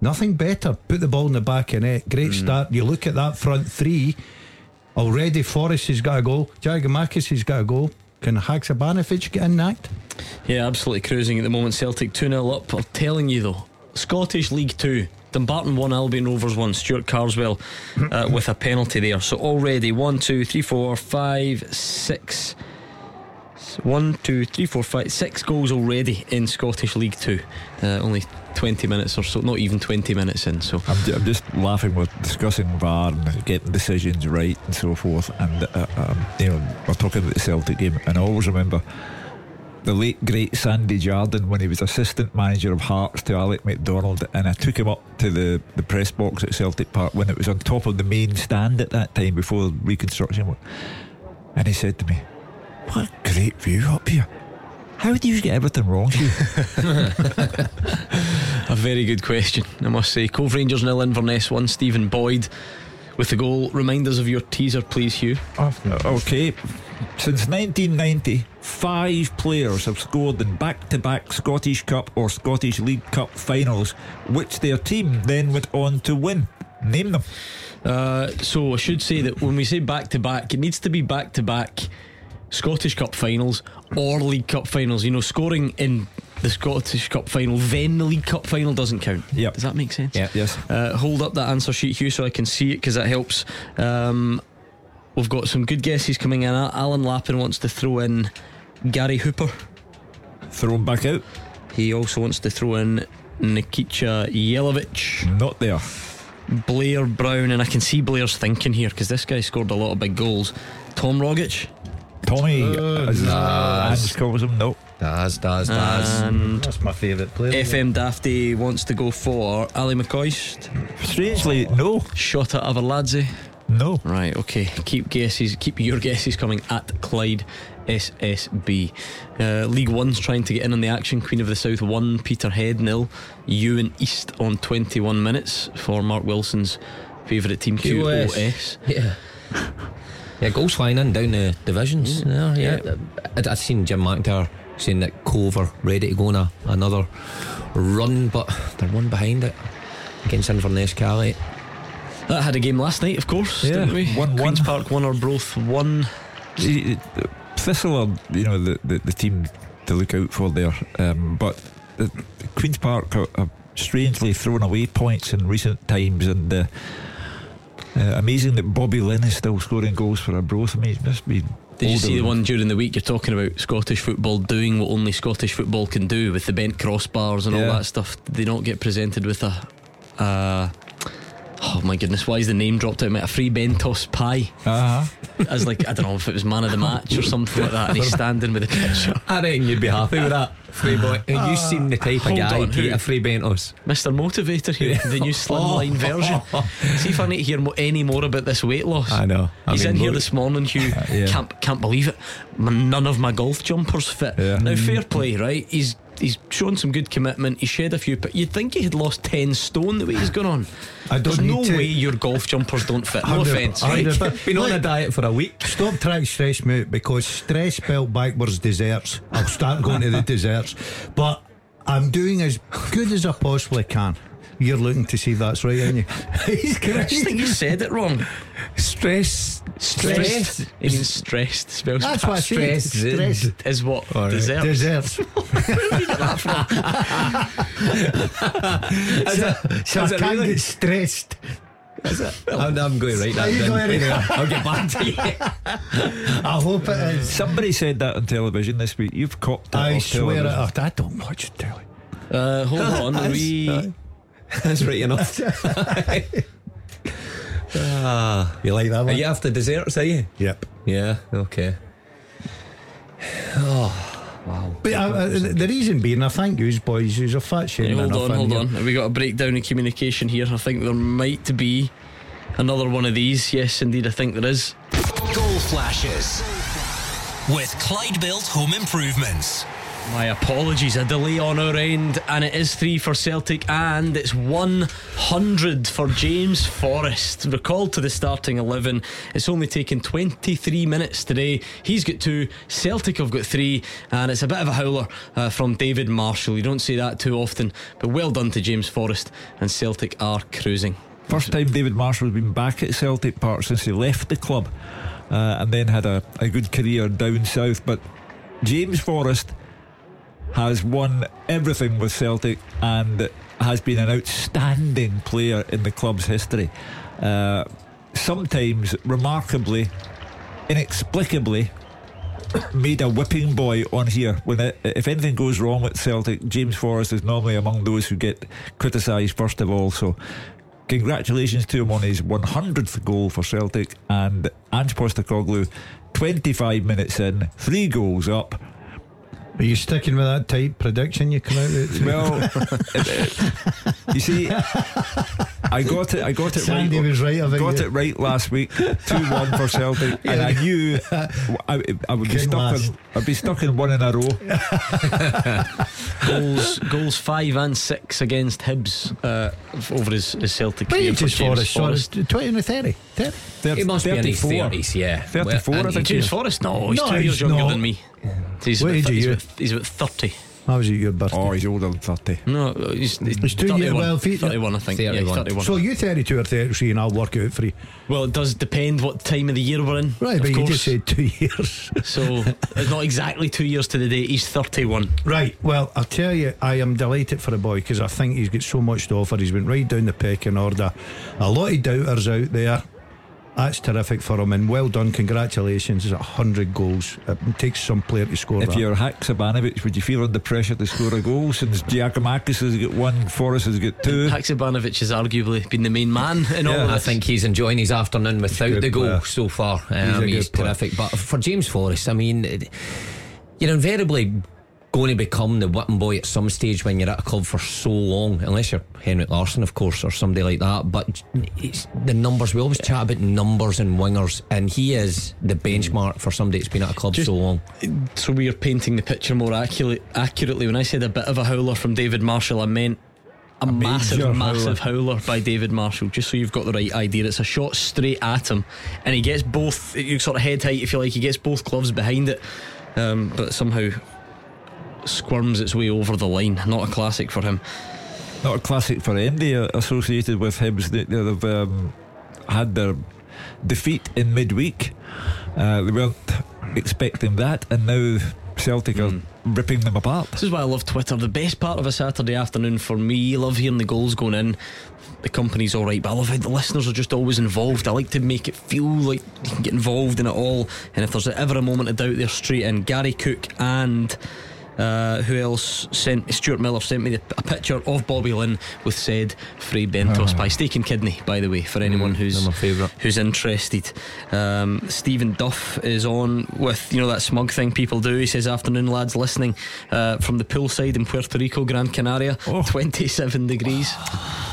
Nothing better. Put the ball in the back of net. Great start. You look at that front three. Already Forrest has got a goal. Giakoumakis has got a goal. Can Haksabanovic get in that? Yeah, absolutely cruising at the moment. Celtic 2 0 up. I'm telling you though, Scottish League 2. Dumbarton 1, Albion Rovers 1. Stuart Carswell uh, with a penalty there. So already 1, 2, 3, 4, 5, 6. 1, 2, 3, 4, 5, 6 goals already in Scottish League 2. Uh, only 20 minutes or so, not even 20 minutes in. So I'm, I'm just laughing with discussing VAR and getting decisions right and so forth. And uh, um, you know, we're talking about the Celtic game, and I always remember the late great Sandy Jardine when he was assistant manager of Hearts to Alec MacDonald, and I took him up to the, the press box at Celtic Park when it was on top of the main stand at that time before reconstruction, and he said to me, "What a great view up here." How do you get everything wrong, A very good question, I must say. Cove Rangers nil, Inverness one. Stephen Boyd with the goal. Remind us of your teaser, please, Hugh. Okay. Since 1990, five players have scored in back to back Scottish Cup or Scottish League Cup finals, which their team then went on to win. Name them. Uh, so I should say that when we say back to back, it needs to be back to back Scottish Cup finals or League Cup finals. You know, scoring in the Scottish Cup final, then the League Cup final doesn't count. Yeah, Does that make sense? Yeah. Yes. Uh, hold up that answer sheet, Hugh, so I can see it because that helps. Um, we've got some good guesses coming in. Alan Lappin wants to throw in Gary Hooper. Throw him back out. He also wants to throw in Nikica Jelavić. Not there. Blair Brown, and I can see Blair's thinking here because this guy scored a lot of big goals. Tom Rogic. Tommy, as Daz. Ange calls him, no. Daz, Daz, Daz. And That's my favourite player. FM Dafty wants to go for Ali McCoist. Strangely, no. Shota Arveladze. No. Right, okay. Keep guesses. Keep your guesses coming at Clyde SSB. Uh, League One's trying to get in on the action. Queen of the South 1, Peterhead nil. Ewan East on 21 minutes for Mark Wilson's favourite team QOS. Yeah. Yeah, goals flying in down the divisions. there, yeah. I'd, I'd seen Jim McIntyre saying that Cove are ready to go on a, another run, but they're one behind it against Inverness Cali. That had a game last night, of course, Yeah, didn't we? 1-1. Queen's Park won or both one. He- Thistle are, you know, the, the, the team to look out for there. Um, but the, the Queen's Park are, are strangely thrown away points in recent times, and uh, uh, amazing that Bobby Linn is still scoring goals for Arbroath. I mean, it must be. Did you see the one during the week? You're talking about Scottish football doing what only Scottish football can do with the bent crossbars and all that stuff. Did they not get presented with a, a Oh my goodness, why is the name dropped out? Mate? A Fray Bentos pie. Uh huh. As like I don't know if it was man of the match or something like that, and he's standing with a picture. I reckon you'd be happy with that. Free boy. And you ah. seem the type of guy to eat a Fray Bentos. Mr. Motivator here, the new oh. slimline version. See if I need to hear mo- any more about this weight loss. I know. I He's mean, in here this morning, Hugh. Uh, yeah. Can't can't believe it. None of my golf jumpers fit. Now, mm-hmm. fair play, right? He's he's shown some good commitment. He shed a few, but you'd think he had lost ten stone the way he's gone on. I don't There's no to- way your golf jumpers don't fit. No offence. right? Been on a diet for a week. Stop trying to stress me out because stress spelled backwards desserts. I'll start going to the desserts. But I'm doing as good as I possibly can. You're looking to see if that's right, aren't you? He's I just think you said it wrong. Stress. Stressed. He means stressed. Spells That's what I said. stressed. Stressed. Is what? All right. Dessert. Desserts. so so I is it can't really? get stressed. I'm, I'm going right Are that you down. going anyway? I'll get back to you. I hope it is. Somebody said that on television this week. You've copped it I off swear it. television. I don't watch telly. Uh, hold on. Are we. That's right enough. ah, You like that one? are one? you after desserts, are you? Yep. Yeah, okay. Oh, wow. But uh, uh, the reason being, I thank you, boys. You're a fat shame. Hey, hold on, hold here. on. Have we got a breakdown in communication here? I think there might be another one of these. Yes, indeed, I think there is. Goal flashes with Clyde Built Home Improvements. My apologies, a delay on our end, and it is three for Celtic, and it's 100 for James Forrest. Recalled to the starting 11. It's only taken 23 minutes today. He's got two, Celtic have got three, and it's a bit of a howler uh, from David Marshall. You don't see that too often, but well done to James Forrest, and Celtic are cruising. First time David Marshall's been back at Celtic Park since he left the club uh, and then had a, a good career down south. But James Forrest has won everything with Celtic and has been an outstanding player in the club's history. Uh, sometimes, remarkably, inexplicably, made a whipping boy on here. When it, if anything goes wrong with Celtic, James Forrest is normally among those who get criticised first of all. So, congratulations to him on his 100th goal for Celtic and Ange Postecoglou. 25 minutes in, three goals up. Are you sticking with that tight prediction you come out with? Well, you see, I got it. I got it Sandy right. was right, I got you- it right last week. Two one for Celtic, and I knew I, I would be Couldn't stuck. last. In, I'd be stuck in one in a row. goals, goals five and six against Hibs uh, over his, his Celtic But career you for just James Forrest, 20 and 30. 30. He must be in his 34. 30s, yeah. 34, Well, I and think. James. Forrest? No, he's No, two he's years younger not. than me. He's What about, age are he's, you? about, he's about 30. How was it your birthday? Oh, he's older than thirty. No, he's, he's, He's two 31, years- well, if he- 31, I think. Yeah, 31. 31. So you 32 or 33 and I'll work out for you. well, it does depend what time of the year we're in. Right, of but you course. just said two years. So it's not exactly two years to the day. He's 31. Right, well, I'll tell you, I am delighted for the boy because I think he's got so much to offer. He's went right down the pecking order. A lot of doubters out there. That's terrific for him, and well done. Congratulations. It's a hundred goals. It takes some player to score If that. you're Haksabanovic, would you feel under pressure to score a goal since Giakoumakis has got one, Forrest has got two? Haksabanovic has arguably been the main man in all Yeah, of I think he's enjoying his afternoon without the goal player. so far. He's a Um, good he's player. terrific. But for James Forrest, I mean, it- you're invariably going to become the whipping boy at some stage when you're at a club for so long, unless you're Henrik Larsson, of course, or somebody like that. But it's the numbers. We always chat about numbers and wingers, and he is the benchmark for somebody that's been at a club Just- so long. so we are painting the picture more accurate, accurately. When I said a bit of a howler from David Marshall, I meant a, massive, major massive howler. by David Marshall. Just so you've got the right idea, it's a shot straight at him, and he gets both. You sort of head height, if you like. He gets both gloves behind it, um, but somehow squirms its way over the line. Not a classic for him. Not a classic for Andy associated with Hibs. They, they've um, had their defeat in midweek. Uh, they weren't expecting that, and now Celtic are ripping them apart. This is why I love Twitter. The best part of a Saturday afternoon for me, I love hearing the goals going in. The company's all right, but I love how the listeners are just always involved. I like to make it feel like you can get involved in it all. And if there's ever a moment of doubt, they're straight in. Gary Cook and Uh, who else sent Stuart Miller sent me the, a picture of Bobby Linn with said Fray Bentos Ah. by Steak and Kidney, by the way, for anyone Mm, who's who's interested. Um, Stephen Duff is on with you know that smug thing people do. He says, "Afternoon, lads, listening uh, from the poolside in Puerto Rico, Gran Canaria, 27 degrees."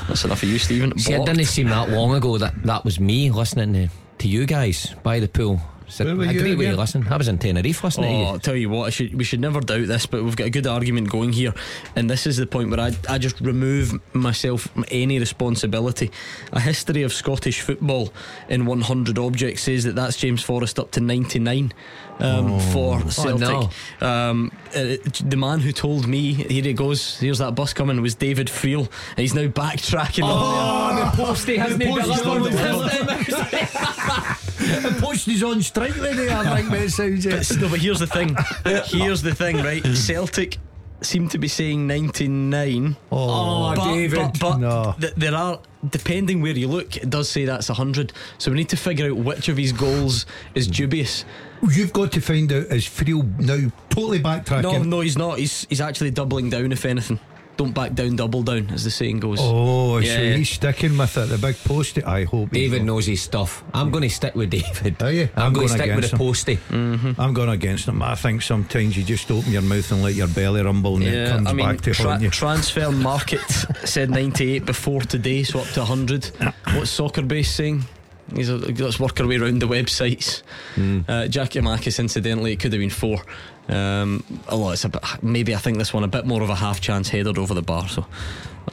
That's enough of you, Stephen. See, it didn't seem that long ago that that was me listening to, to you guys by the pool. It's a, Where were a you great way to again? listen. I was in Tenerife listening Oh, to you. I'll tell you what, I should, we should never doubt this, but we've got a good argument going here. And this is the point where I, I just remove myself from any responsibility. A history of Scottish football in 100 objects says that that's James Forrest up to 99 um, for Celtic. um, uh, the man who told me, here he goes, here's that bus coming, was David Friel. And he's now backtracking Oh, there. the postie hasn't The been delivered on the The post is on strike today, I think that sounds But, no, but here's the thing. Here's the thing, right? Celtic seem to be saying 99. Oh, but, David. But, but No. th- there are, depending where you look, it does say that's 100. So we need to figure out which of his goals is dubious. You've got to find out is Friel now totally backtracking. No, no, he's not. He's he's actually doubling down, if anything. Don't back down, double down, as the saying goes. Oh, Yeah, so he's sticking with it. The big postie. I hope. David knows his stuff. I'm going to stick with David. Are you? I'm, going to stick with the postie. Mm-hmm. I'm going against him. I think sometimes you just open your mouth and let your belly rumble, and it comes I mean, back to tra- haunt you. Transfermarkt said 98 before today, so up to 100. What's soccer base saying? He's a, let's work our way around the websites. Uh, Giakoumakis, incidentally, it could have been four. Um, although it's a bit, maybe I think this one a bit more of a half chance headed over the bar. So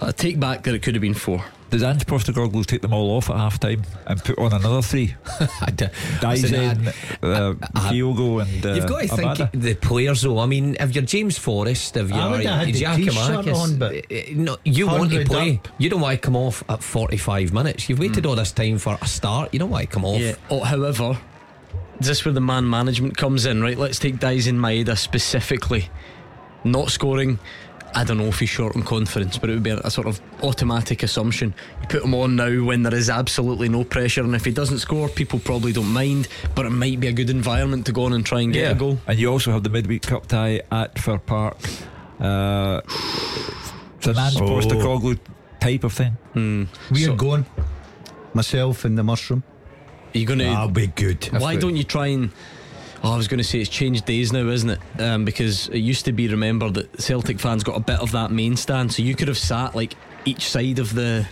I take back that it could have been four. Does Ange Postecoglou take them all off at half time and put on another three? Daizen, uh, Kyogo, and uh, You've got to think the players, though. I mean, if you're James Forrest, if you're I would have had the t-shirt on, but uh, no, you want to play. up. You don't want to come off at 45 minutes. You've waited all this time for a start. You don't want to come off. Yeah. Oh, however, is this where the man management comes in, right? Let's take Daizen Maeda specifically. Not scoring. I don't know if he's short on confidence, but it would be a, a sort of automatic assumption. You put him on now when there is absolutely no pressure, and if he doesn't score, people probably don't mind. But it might be a good environment to go on and try and get a goal. And you also have the midweek cup tie at Fir Park. Uh, it's an Ange Oh. Postecoglou type of thing. We're going. Myself and the mushroom. Are you going to? I'll be good. Why don't you try and? Oh, I was going to say it's changed days now, isn't it? Um, because it used to be, remember, that Celtic fans got a bit of that main stand, so you could have sat like each side of the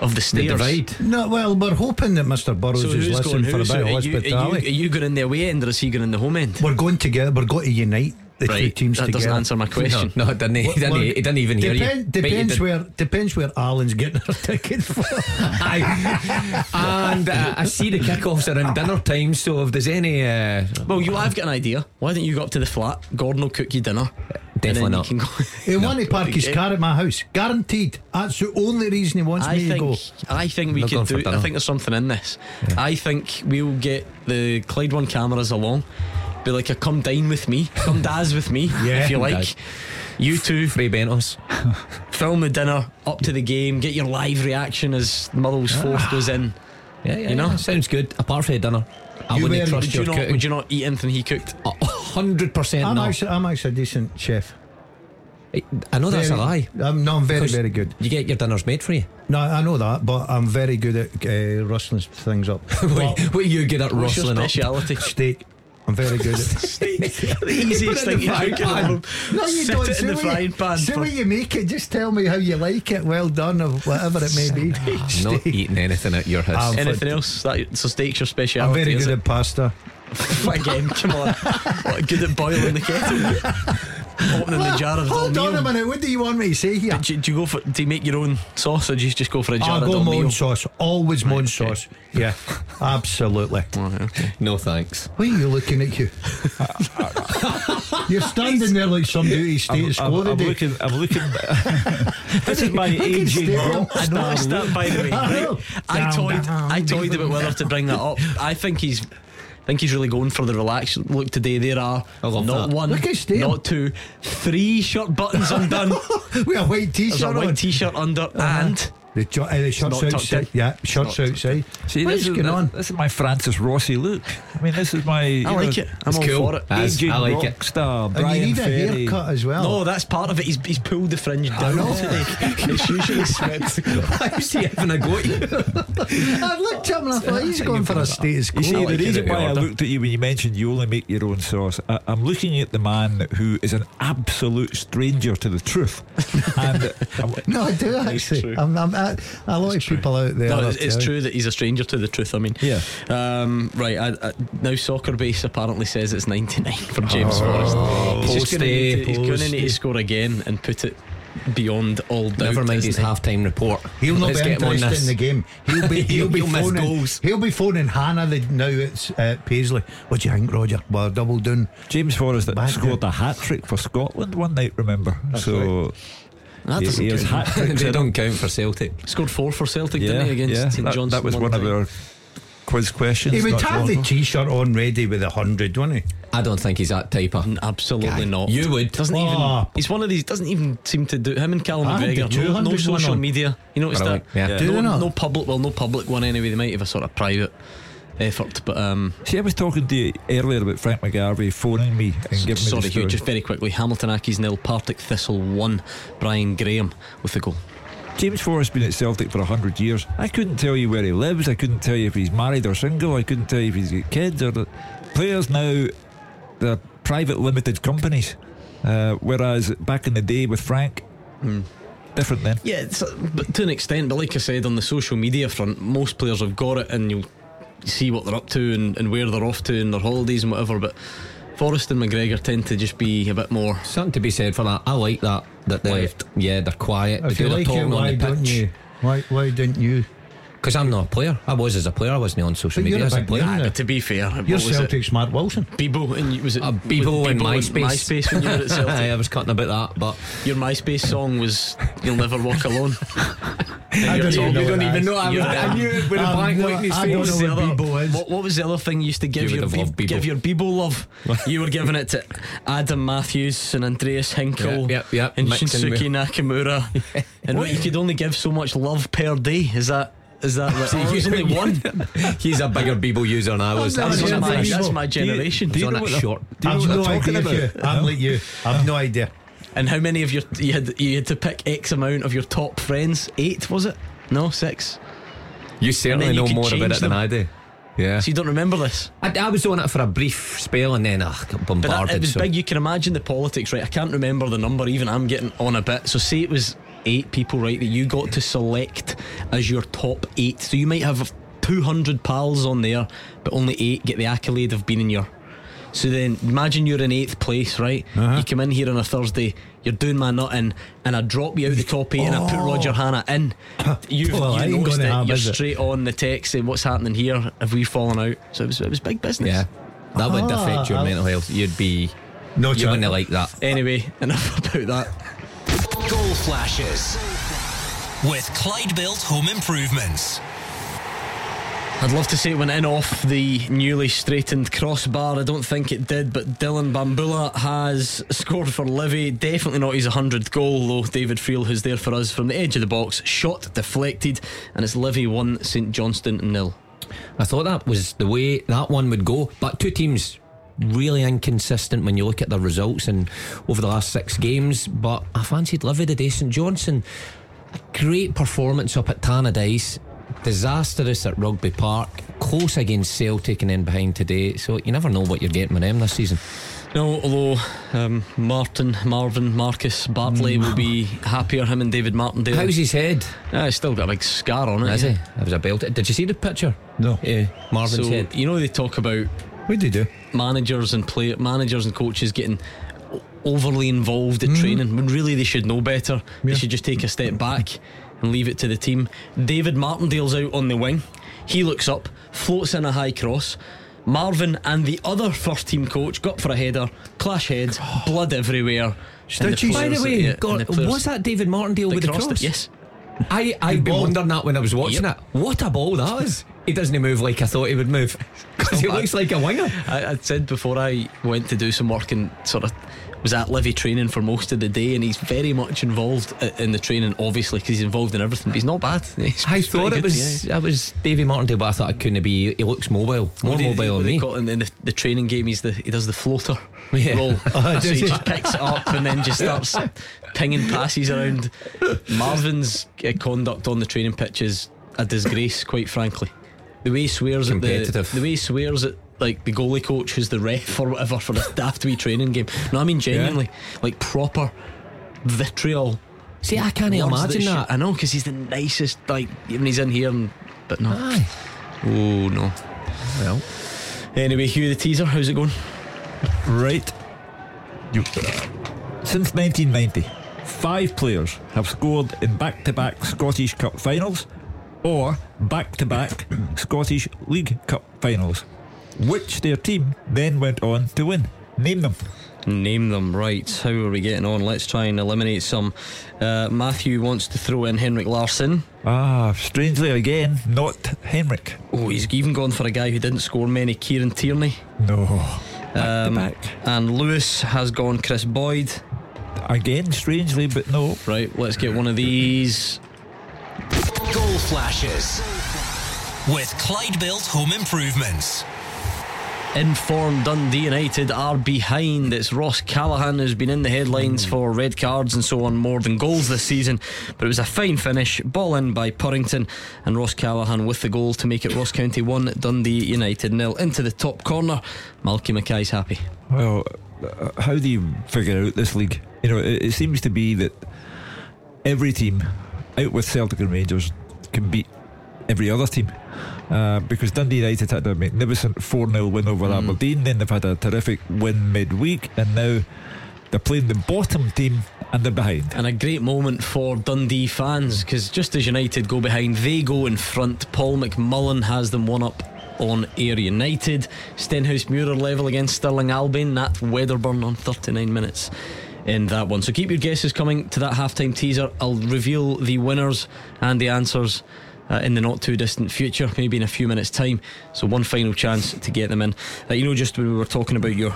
of the stairs. No, well, we're hoping that Mr. Burrows So is listening for a bit So of are, you, are, you, are you going in the away end or is he going in the home end? We're going together. We're going to unite the two Right, teams that together. doesn't answer my question. No, it didn't, he, didn't, he, he didn't even hear you. Depend, Bet you depends where depends where Alan's getting her ticket from. and uh, I see the kickoffs around dinner time. So if there's any, uh, Well, you I've got an idea. Why don't you go up to the flat? Gordon will cook you dinner. Definitely and then not. You can go. He want to park his car at my house, guaranteed. That's the only reason he wants I me to go. think I think we Not could for do. I think there's something in this. I think we'll get the Clyde One cameras along. Be like a come dine with me, come daz with me, Yeah. if you like. Daz. You two Fray Bentos. film the dinner up to the game, get your live reaction as Motherwell's fourth goes in. Yeah, yeah, You know? yeah, sounds good. Apart from the dinner, I You wouldn't wear- trust Would you not? cooking. Would you not eat anything he cooked? Hundred percent I'm not. actually, I'm actually a decent chef. I know that's a lie. I'm, no, I'm very, 'Cause very good. You get your dinners made for you. No, I know that, but I'm very good at uh, rustling things up. what, what are you good at What's your rustling up? speciality? Steak. I'm very good at the easiest Put it in thing you frying cook at pan. home. No, you Sit don't. it See in the what you- frying pan. See for- what you make it. Just tell me how you like it. Well done, or whatever it may be. Not eating anything at your house. Um, Anything else? That, so steaks your specialty? I'm speciality. very is good it? at pasta. Again, come on. What, good at boiling the kettle. Opening the jar of Hold on Dolmio. a minute. What do you want me to say here? Do, you- do you go for? Do you make your own sauce, or do you just go for a jar I'll of go Dolmio? mon sauce. Always mon okay. sauce. Yeah, absolutely. Oh, no thanks. Why are you looking at you? You're standing there like some duty status I'm, I'm, I'm looking. I'm looking. this is my aging Stephen. I noticed that by the way. I. Right? I toyed, I toyed about whether to bring that up. I think he's, I think he's really going for the relaxed look today. There are not that. one, Look at not two, three shirt buttons undone. With a white t-shirt a white on. t-shirt under, uh-huh. and The, jo- uh, the shirts outside. Yeah, shirts outside. See, what this is is, going on? This is my Francis Rossi look. I mean, this is my. I like know, it. I'm all cool. for it. Aging I like it. star And Brian you need Ferry. a haircut as well. No, that's part of it. He's, he's pulled the fringe down today. it's usually swept. How's he having a go at you? I looked at him and I thought he's going for a status quo. You see, the reason why I looked at you when you mentioned you only make your own sauce, I'm looking at the man who is an absolute stranger to the truth. and No, I do actually. I'm, I'm, I, a lot of people out there. No, it's, it's true that he's a stranger to the truth. I mean, Yeah. Um, right. I, I, now, Soccer Base apparently says it's 99 for James Forrest. He's just going to need, to- he's gonna need to score again and put it beyond all doubt. Never mind his isn't half time report. He'll not Let's be get interested in the game. He'll be he'll be He'll phoning goals. he'll be phoning Hannah the, now it's uh, Paisley. What do you think, Roger? Well, double down. James Forrest scored there. a hat trick for Scotland one night, remember? so That doesn't he has count. they don't count for Celtic. Scored four for Celtic, yeah, didn't he, against yeah, St that, Johnstone? that was one of our quiz questions. He would not have the t-shirt on ready with a hundred, wouldn't he? I don't think he's that type of. Absolutely guy. not. You would. Doesn't Oh. even. Ah. He's one of these. Doesn't even seem to do. Him and Callum I had the McGregor. No, no social media. You noticed Brilliant, that? yeah. Do they no, not? no public. Well, no public one anyway. They might have a sort of private effort, but um. See, I was talking to you earlier about Frank McGarvey phoning me and giving me Sorry, the Hugh, just very quickly. Hamilton Accies nil, Partick Thistle one. Brian Graham with the goal. James Forrest's been at Celtic for 100 years. I couldn't tell you where he lives. I couldn't tell you if he's married or single. I couldn't tell you if he's got kids or. The players now, they're private limited companies. Uh, whereas back in the day with Frank, different then. Yeah, it's, but to an extent. But like I said, on the social media front, most players have got it, and you'll see what they're up to and, and where they're off to and their holidays and whatever. But Forrest and McGregor tend to just be a bit more. Something to be said for that. I like that. That they, Quiet. yeah, they're quiet. If they you do like it, why don't pitch. you? Why why didn't you? Because I'm not a player. I was as a player. I wasn't on social But you're media a as a player. name. But to be fair, You're was it? Celtic's Mark Wilson. Bebo and was it Uh, was Bebo and and MySpace. MySpace when you were at Celtic. Aye, I was cutting about that, but Your MySpace song was "You'll Never Walk Alone." I don't even know you what don't that even know. I, was, Yeah. I knew it with a blank no, look his I face. don't was the what other- Bebo. What, what was the other thing you used to give You your would Bebo. give your Bebo love? you were giving it to Adam Matthews and Andreas Hinkel Yep, yep, yep. and Mixing Shinsuke Nakamura. and what you could only give so much love per day. Is that is that right? Oh, there's only one. He's a bigger Bebo user than I was. That's That's my, Bebo. that's my Do you- generation. do you on know that short. Do you I've what talking idea. about? I'm like you. I've no idea. And how many of your you had you had to pick X amount of your top friends? Eight was it? No, six. You certainly you know more about it than them. I do. Yeah. So you don't remember this? I, I was on it for a brief spell and then I got But that, it was so. big. You can imagine the politics, right? I can't remember the number. Even I'm getting on a bit. So say it was eight people, right? That you got to select as your top eight. So you might have 200 pals on there, but only eight get the accolade of being in your. So then imagine you're in eighth place, right? Uh-huh. You come in here on a Thursday. You're doing my nut in, and I drop you out the top eight, and I put Roger Hannah in. You've Well, I you ain't noticed gonna it. have, You're is it? straight on the text saying what's happening here. Have we fallen out? So it was it was big business. yeah. That would Ah, affect your I'll- mental health. You'd be. No You wouldn't like that. Anyway, enough about that. Goal flashes with Clyde Built Home Improvements. I'd love to say it went in off the newly straightened crossbar. I don't think it did, but Dylan Bahamboula has scored for Livy. Definitely not his 100th goal, though. David Friel, who's there for us from the edge of the box, shot deflected, and it's Livy 1, St Johnstone nil. I thought that was the way that one would go. But two teams really inconsistent when you look at their results and over the last six games. But I fancied Livy today. St Johnstone, a great performance up at Tannadice. Disastrous at Rugby Park, close against Celtic and then behind today. So you never know what you're getting with them this season. No, although um, Martin, Marvin, Marcus Bartley will be happier, him and David Martindale. How's his head? Ah, he's still got a big scar on it. Is yeah. he? That was a belt. Did you see the picture? No. Yeah, Marvin's so, head. You know, they talk about What did he do? managers and play managers and coaches getting overly involved at training when really they should know better. They should just take a step back and leave it to the team. David Martindale's out on the wing. He looks up, floats in a high cross. Marvin and the other first team coach got for a header, clash heads, blood everywhere. Stitches. By the way, yeah, uh, God, the was that David Martindale with the cross? it? Yes. I I've been wondering that when I was watching Yep. it. What a ball that was! He doesn't move like I thought he would move. Because he looks like a winger. I, I said before I went to do some work and sort of was at Livy training for most of the day, and he's very much involved in the training, obviously, because he's involved in everything. But he's not bad. He's I thought it was yeah. I was Davy Martindale, but I thought it couldn't be. He looks mobile, more mobile than me. it in the, the training game? He's the he does the floater Yeah. roll. Oh, so he he? just picks it up and then just starts pinging passes around. Marvin's uh, conduct on the training pitch is a disgrace, quite frankly. The way he swears at the the way he swears at like the goalie coach who's the ref or whatever for the daft wee training game. No, I mean genuinely, like proper vitriol. See, I can't Words imagine sh- that. I know because he's the nicest. Like even he's in here, and, but no. Aye. Oh no. Well, Anyway, Hugh, the teaser. How's it going? Right. You, since 1990, five players have scored in back to back Scottish Cup finals or back to back Scottish League Cup finals, which their team then went on to win. Name them. Name them right. How are we getting on? Let's try and eliminate some. Uh, Matthew wants to throw in Henrik Larsson. Ah, strangely again, not Henrik. Oh, he's even gone for a guy who didn't score many. Kieran Tierney. No. Um, back. And Lewis has gone Chris Boyd. Again, strangely, but no. Right, let's get one of these. Goal flashes with Clyde Built Home Improvements. Informed Dundee United are behind. It's Ross Callachan who's been in the headlines for red cards and so on more than goals this season. But it was a fine finish. Ball in by Purrington and Ross Callachan with the goal to make it Ross County 1, Dundee United nil. Into the top corner. Malky Mackay's happy. Well, uh, how do you figure out this league? You know, it, it seems to be that every team, out with Celtic and Rangers, can beat every other team. Uh, because Dundee United had a magnificent 4 0 win over Aberdeen, then they've had a terrific win midweek, and now they're playing the bottom team and they're behind. And a great moment for Dundee fans because just as United go behind, they go in front. Paul McMullen has them one up on Ayr United. Stenhousemuir level against Stirling Albion. Nat Wedderburn on 39 minutes in that one. So keep your guesses coming to that halftime teaser. I'll reveal the winners and the answers. Uh, in the not too distant future, maybe in a few minutes' time. So, one final chance to get them in. Uh, you know, just when we were talking about your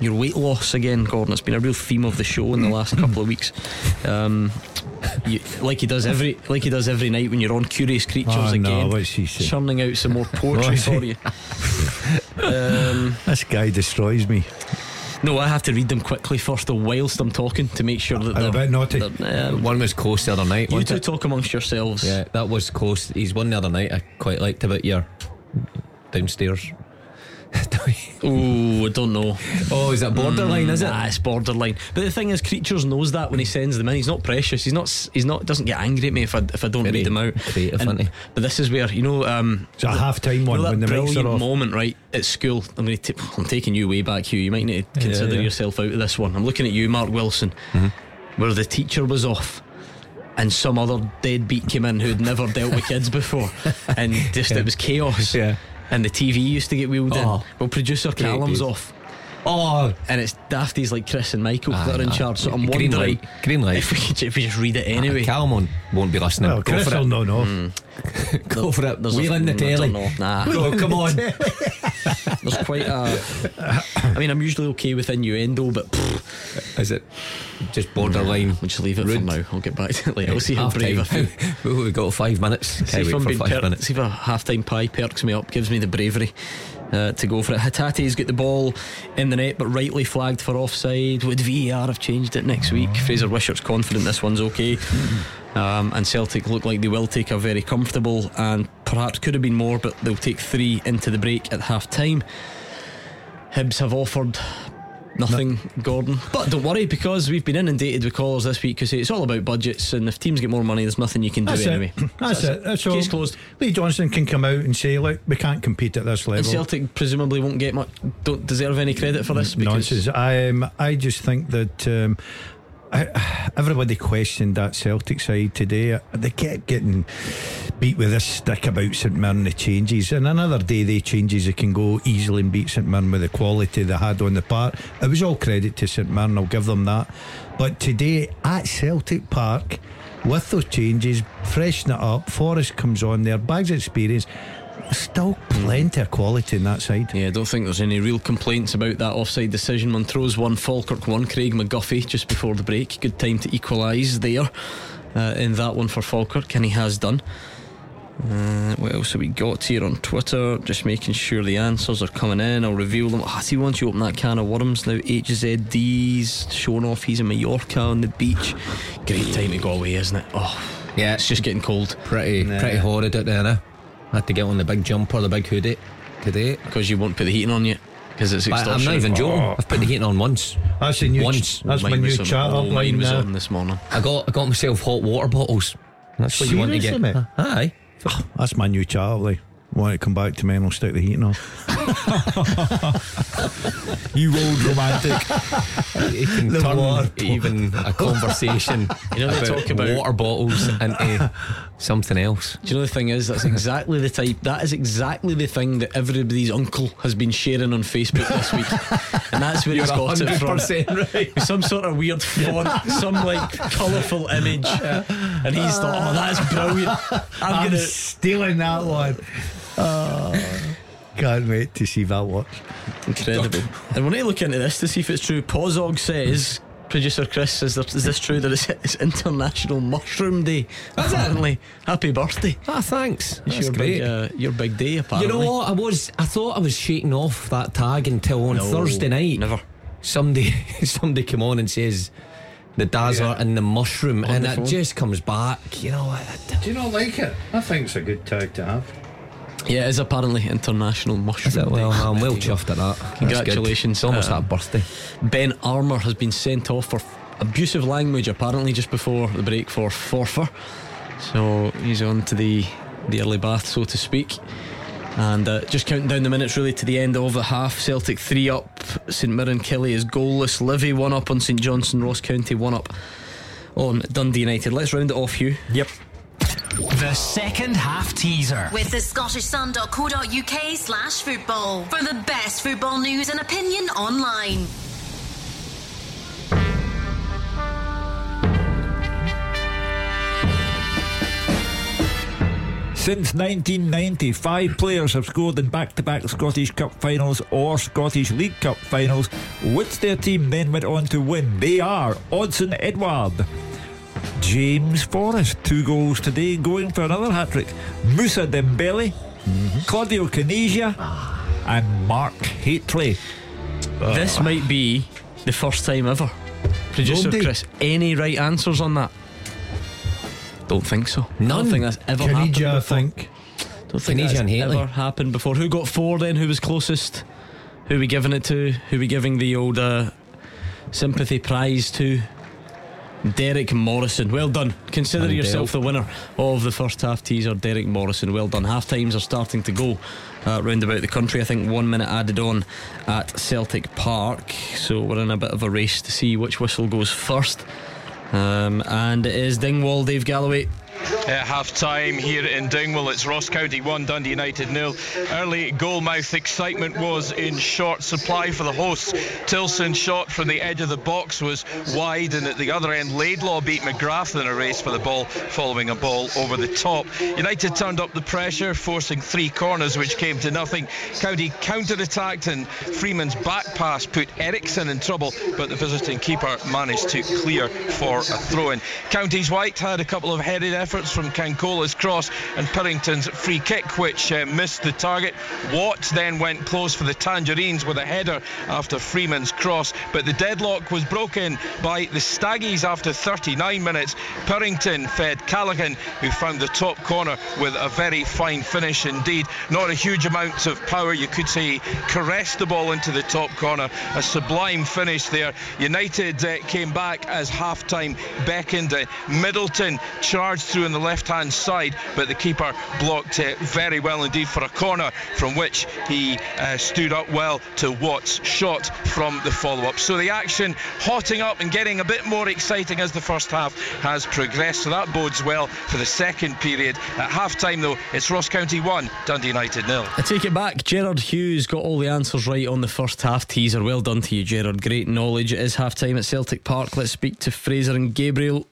your weight loss again, Gordon, it's been a real theme of the show in the last couple of weeks. Um, you, like he does every like he does every night when you're on Curious Creatures Oh, no, again, what's he churning out some more poetry for you. um, This guy destroys me. No, I have to read them quickly first, whilst I'm talking to make sure that I'm a they're bit naughty. they're, um, one was close the other night. you wasn't two it? talk amongst yourselves. Yeah, that was close. He's one the other night. I quite liked about your downstairs. Oh, I don't know. Oh, is that borderline? is it? Nah, it's borderline. But the thing is, creatures knows that when he sends them in. He's not precious. He's not. He's not. Doesn't get angry at me if I if I don't Very read them out. creative, And- But this is where you know. Um, It's a half time one you know when the brilliant are off. moment, right at school. I'm going to. I'm taking you way back, Hugh. You might need to consider yeah. yourself out of this one. I'm looking at you, Mark Wilson, Mm-hmm. where the teacher was off. And some other deadbeat came in who'd never dealt with kids before, and just it was chaos. Yeah. And the TV used to get wheeled Oh. in. Well, producer Callum's days. off, Oh, and it's dafties like Chris and Michael Aye, that are in aye. charge. So I'm Green wondering light, green light. if we could, if we just read it anyway. Callum won't, won't be listening. Well, Go Chris for will it. know, no. Hmm. Go for it. There's a- Wheel in the I telly. don't. Nah. Go, come on. There's quite a. I mean, I'm usually okay with innuendo, but pfft, Is it just borderline? we'll just leave it for Rude. now. I'll get back to it later. I'll see how brave I feel. Ooh, we got five minutes. See Can't if, I'm for being per- minutes. see if a half time pie perks me up, gives me the bravery uh, to go for it. Hatate's got the ball in the net, but rightly flagged for offside. Would VAR have changed it next week? Fraser Wishart's confident this one's okay. Um, and Celtic look like they will take a very comfortable and perhaps could have been more, but they'll take three into the break at half time. Hibs have offered nothing, Gordon. But don't worry because we've been inundated with calls this week because it's all about budgets, and if teams get more money, there's nothing you can do That's anyway. it. That's it. That's all. Case closed. Lee Johnson can come out and say, "Look, we can't compete at this level." And. Celtic presumably won't get much, don't deserve any credit for this because Nonsense. I um, I just think that um, Everybody questioned that Celtic side today. They kept getting beat with this stick about St Mirren the changes, and another day they changes they can go easily and beat St Mirren with the quality they had on the part. It was all credit to St Mirren. I'll give them that. But today at Celtic Park. With those changes, freshen it up. Forrest comes on there, bags experience. Still plenty of quality in that side. Yeah, I don't think there's any real complaints about that offside decision. Montrose won, Falkirk won, Craig McGuffie just before the break. Good time to equalise there uh, in that one for Falkirk, and he has done. Uh, what else have we got here on Twitter? Just making sure the answers are coming in. I'll reveal them. Ah, see, once you open that can of worms now, HZD's showing off he's in Mallorca on the beach. Great time to go away, isn't it? Oh, Yeah, it's just getting cold. pretty Nah. pretty horrid out there now. Had to get on the big jumper, the big hoodie today. Because you won't put the heating on yet. Because it's But extortion. I'm not even joking. Oh. I've put the heating on once. That's the new. Once. That's my Mine new was on- chat oh, up mine line was now. on uh, this morning. I got I got myself hot water bottles. That's what you want to get. Mate? Aye. Oh, that's my new chat up line. Want to come back to me and I'll stick the heating on. You old romantic. You can The turn water even a conversation You know, they about talk about- water bottles into something else. Do you know the thing is that's exactly the type that is exactly the thing that everybody's uncle has been sharing on Facebook this week, and that's where he's You're got it from. 100% right. Some sort of weird font, some like colourful image, and he's thought, "Oh, that's brilliant! I'm, I'm gonna." stealing that one. Oh, can't wait to see that watch. Incredible. And we're going to look into this to see if it's true. Pozog says, producer Chris, says, is, there, is this true that it's, it's International Mushroom Day? That's Apparently. Happy birthday. Ah, thanks. It's That's your great. big, uh, your big day, You know what? I was. I thought I was shaking off that tag until on No, Thursday night. never. Somebody, somebody come on and says the dazzler and the mushroom, On and the it phone. just comes back. You know, I- Do you not like it? I think it's a good tag to have. Yeah, it is apparently International Mushroom it? Well, Day. I'm well There you go. chuffed at that. That's. Congratulations. It's almost Uh, that birthday. Ben Armour has been sent off for abusive language apparently just before the break for Forfar. So he's on to the, the early bath, so to speak. And uh, just counting down the minutes really to the end of the half. Celtic 3 up, St Mirren Killie is goalless. Livy 1 up on St Johnstone, Ross County 1 up on Dundee United. Let's round it off, Hugh. Yep. The second half teaser. With the Scottish scottishsun.co.uk slash football. For the best football news and opinion online. Since 1990, five players have scored in back to back Scottish Cup finals or Scottish League Cup finals, which their team then went on to win. They are Odsonne Edouard, James Forrest, two goals today, going for another hat trick, Musa Dembele, Claudio Caniggia, and Mark Hateley. This might be the first time ever. Producer Goldie. Chris, any right answers on that? Don't think so. I None. don't think that's ever happened. Caniggia, I before. think. Don't think Caniggia that's and ever happened before. Who got four then? Who was closest? Who we giving it to? Who we giving the old uh, sympathy prize to? Derek Morrison. Well done. Consider And yourself the winner of the first half teaser, Derek Morrison. Well done. Half times are starting to go uh, round about the country. I think one minute added on at Celtic Park. So we're in a bit of a race to see which whistle goes first. Um, and it is Dingwall, Dave Galloway. At half time here in Dingwall, it's Ross County 1, Dundee United 0. Early goal mouth excitement was in short supply for the hosts. Tillson shot from the edge of the box was wide, and at the other end, Laidlaw beat McGrath in a race for the ball, following a ball over the top. United turned up the pressure, forcing three corners, which came to nothing. County counter attacked, and Freeman's back pass put Eriksson in trouble, but the visiting keeper managed to clear for a throw in. County's White had a couple of headed efforts from Cancola's cross and Purrington's free kick, which uh, missed the target. Watt then went close for the Tangerines with a header after Freeman's cross, but the deadlock was broken by the Staggies after 39 minutes. Purrington fed Callachan, who found the top corner with a very fine finish indeed. Not a huge amount of power, you could say, caressed the ball into the top corner. A sublime finish there. United uh, came back as half time beckoned. Uh, Middleton charged through on the left hand side, but the keeper blocked it very well indeed for a corner from which he uh, stood up well to Watts' shot from the follow up. So the action hotting up and getting a bit more exciting as the first half has progressed. So that bodes well for the second period. At half time, though, it's Ross County 1, Dundee United nil. I take it back. Gerard Hughes got all the answers right on the first half teaser. Well done to you, Gerard. Great knowledge. It is half time at Celtic Park. Let's speak to Fraser and Gabriel.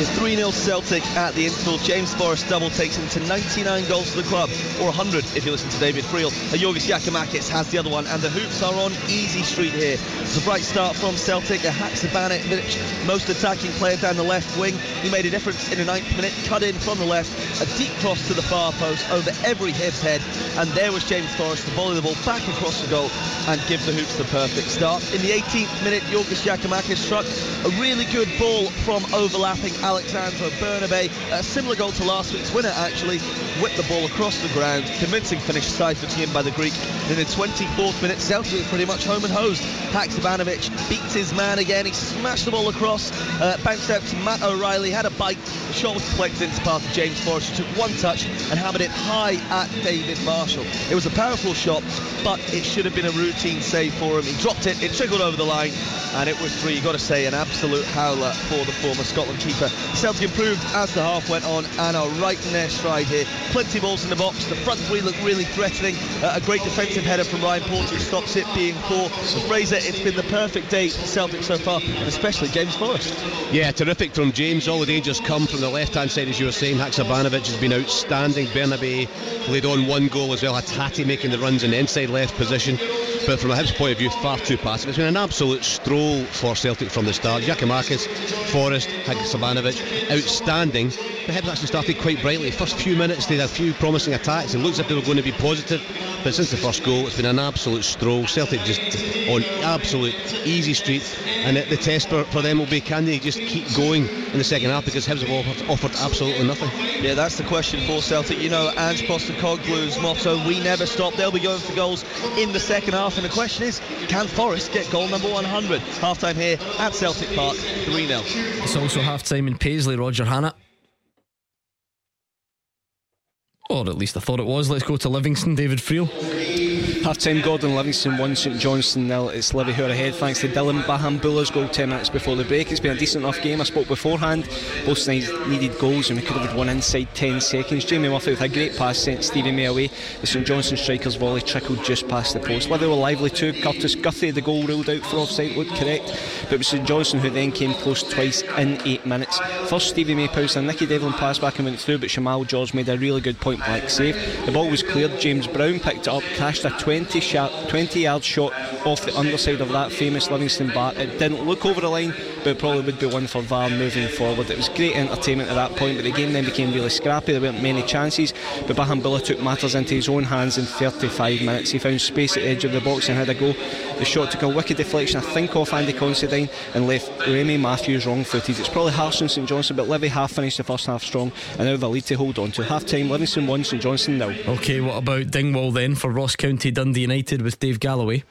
It's 3 0 Celtic at the interval. James Forrest double takes him to 99 goals for the club, or 100 if you listen to David Friel. Giorgos Giakoumakis has the other one, and the Hoops are on easy street here. It's a bright start from Celtic. A Haksabanovic, most attacking player down the left wing. He made a difference in the ninth minute, cut in from the left, a deep cross to the far post over every Hibs head, and there was James Forrest to volley the ball back across the goal and give the Hoops the perfect start. In the 18th minute, Giorgos Giakoumakis struck a really good ball from overlapping Alexandro Bernabei. A similar goal to last week's winner, actually. Whipped the ball across the ground. Convincing finish side for team by the Greek. In the 24th minute, Celtic pretty much home and hosed. Haksabanovic beats his man again. He smashed the ball across, uh, bounced out to Matt O'Riley, had a bite. The shot was into path of James Forrest, who took one touch and hammered it high at David Marshall. It was a powerful shot, but it should have been a routine save for him. He dropped it, it trickled over the line, and it was three. You've got to say, an absolute howler for the former Scotland keeper. Celtic improved as the half went on and are right in their stride here. Plenty of balls in the box. The front three look really threatening. Uh, a great defensive header from Ryan Porteous stops it being poor. Fraser, it's been the perfect day for Celtic so far, especially James Forrest. Yeah, terrific from James. All the dangers come from the left-hand side, as you were saying. Haksabanovic has been outstanding. Bernabei laid on one goal as well. Had Hatate making the runs in the inside left position. But from a Hibs point of view, far too passive. It's been an absolute stroll for Celtic from the start. Giakoumakis, Forrest, Haksabanovic, outstandanding. The Hibs actually started quite brightly. First few minutes, they had a few promising attacks. It looks as if they were going to be positive. But since the first goal, it's been an absolute stroll. Celtic just on absolute easy street. And the test for, for them will be can they just keep going in the second half because Hibs have offered, offered absolutely nothing. Yeah, that's the question for Celtic. You know, Ange Postecoglou's motto, we never stop. They'll be going for goals in the second half. And the question is, can Forrest get goal number 100? Half time here at Celtic Park, 3 0. It's also half time in Paisley, Roger Hannah. Or at least I thought it was. Let's go to Livingston, David Friel. Half time, Gordon Livingston 1, St Johnstone nil. It's Livy who are ahead thanks to Dylan Bahamboula's goal 10 minutes before the break. It's been a decent enough game. I spoke beforehand. Both sides needed goals and we could have had one inside 10 seconds. Jamie Murphy with a great pass sent Stevie May away. The St Johnstone striker's volley trickled just past the post. Livy were lively too. Kurtis Guthrie, the goal ruled out for offside, looked correct. But it was St Johnstone who then came close twice in 8 minutes. First, Stevie May pounced a Nicky Devlin pass back and went through, but Shamal George made a really good point blank save. The ball was cleared. James Brown picked it up, cashed a 20 shot 20 yard shot off the underside of that famous Livingston bat. It didn't look over the line, but probably would be one for VAR moving forward. It was great entertainment at that point, but the game then became really scrappy. There weren't many chances, but Bahamboula took matters into his own hands in 35 minutes. He found space at the edge of the box and had a go. The shot took a wicked deflection, I think, off Andy Considine and left Remy Matthews wrong footed. It's probably harsh on St Johnstone, but Livy half finished the first half strong and now a lead to hold on to. Half time, Livingston 1, St Johnstone nil. Okay, what about Dingwall then for Ross County Dundee United with Dave Galloway?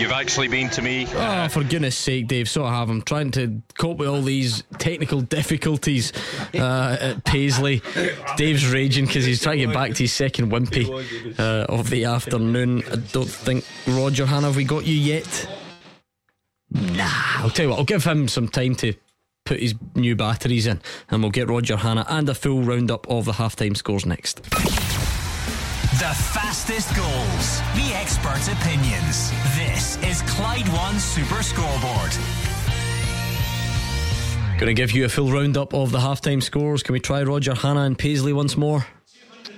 You've actually been to me. Oh, for goodness sake, Dave, so I have. I'm trying to cope with all these technical difficulties uh, at Paisley. Dave's raging because he's trying to get back to his second wimpy uh, of the afternoon. I don't think, Roger Hannah, have we got you yet? Nah, I'll tell you what, I'll give him some time to put his new batteries in and we'll get Roger Hannah and a full roundup of the halftime scores next. The fastest goals, the experts' opinions. This is Clyde One Super Scoreboard. Going to give you a full roundup of the halftime scores. Can we try Roger Hannah and Paisley once more?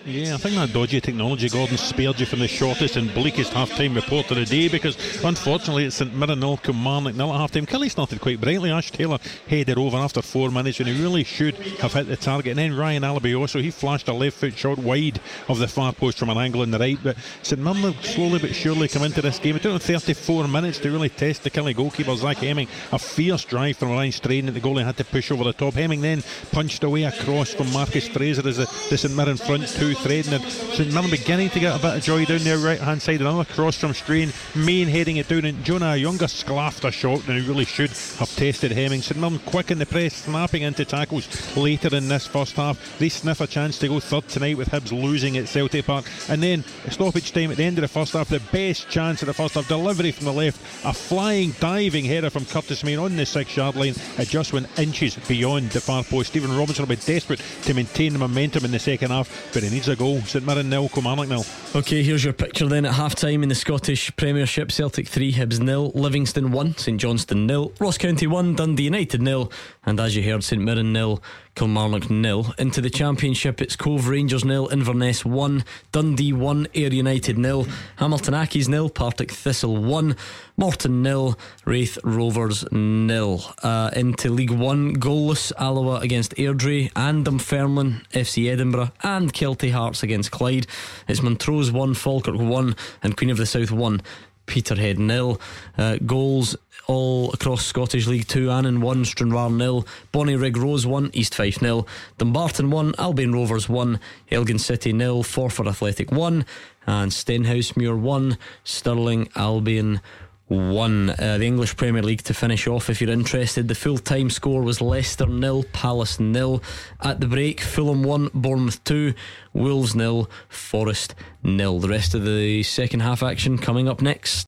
Yeah, I think that dodgy technology, Gordon, spared you from the shortest and bleakest half-time report of the day because, unfortunately, it's St Mirren nil, Kilmarnock nil at half-time. Killie started quite brightly. Ash Taylor headed over after four minutes and he really should have hit the target. And then Ryan Alebiosu, he flashed a left foot shot wide of the far post from an angle on the right. But St Mirren slowly but surely come into this game. It took them 34 minutes to really test the Killie goalkeeper, Zach Hemming. A fierce drive from Ryan Strain that the goalie had to push over the top. Hemming then punched away a cross from Marcus Fraser as the, the St Mirren front two threading and St Mirren beginning to get a bit of joy down their right hand side. Another cross from Strain, Main heading it down, and Jonah Ayunga sclaffed a shot and he really should have tested Hemming. St Mirren quick in the press, snapping into tackles later in this first half. They sniff a chance to go third tonight with Hibs losing at Celtic Park, and then stoppage time at the end of the first half. The best chance of the first half, delivery from the left, a flying diving header from Curtis Main on the six yard line. It just went inches beyond the far post. Stephen Robinson will be desperate to maintain the momentum in the second half, but he needs needs a goal. St Mirren nil, Kilmarnock nil. Okay, here's your picture then at half time in the Scottish Premiership Celtic 3, Hibs nil, Livingston 1, St Johnstone nil, Ross County 1, Dundee United nil, and as you heard, St Mirren nil, Kilmarnock nil. Into the Championship, it's Cove Rangers nil, Inverness 1, Dundee 1, Ayr United nil, Hamilton Accies nil, Partick Thistle 1, Morton nil, Raith Rovers nil. Uh, into League One, goalless Alloa against Airdrie and Dunfermline, FC Edinburgh, and Kelty Hearts against Clyde. It's Montrose 1, Falkirk 1, and Queen of the South 1. Peterhead nil. Uh, goals all across Scottish League 2 Annan 1, Stranraer nil, Bonnyrigg Rose 1, East Fife nil, Dumbarton 1, Albion Rovers 1, Elgin City nil, Forfar Athletic 1, and Stenhousemuir 1, Stirling Albion 1. Uh, the English Premier League to finish off if you're interested. The full time score was Leicester nil, Palace nil. At the break, Fulham 1, Bournemouth 2, Wolves nil, Forest nil. The rest of the second half action coming up next.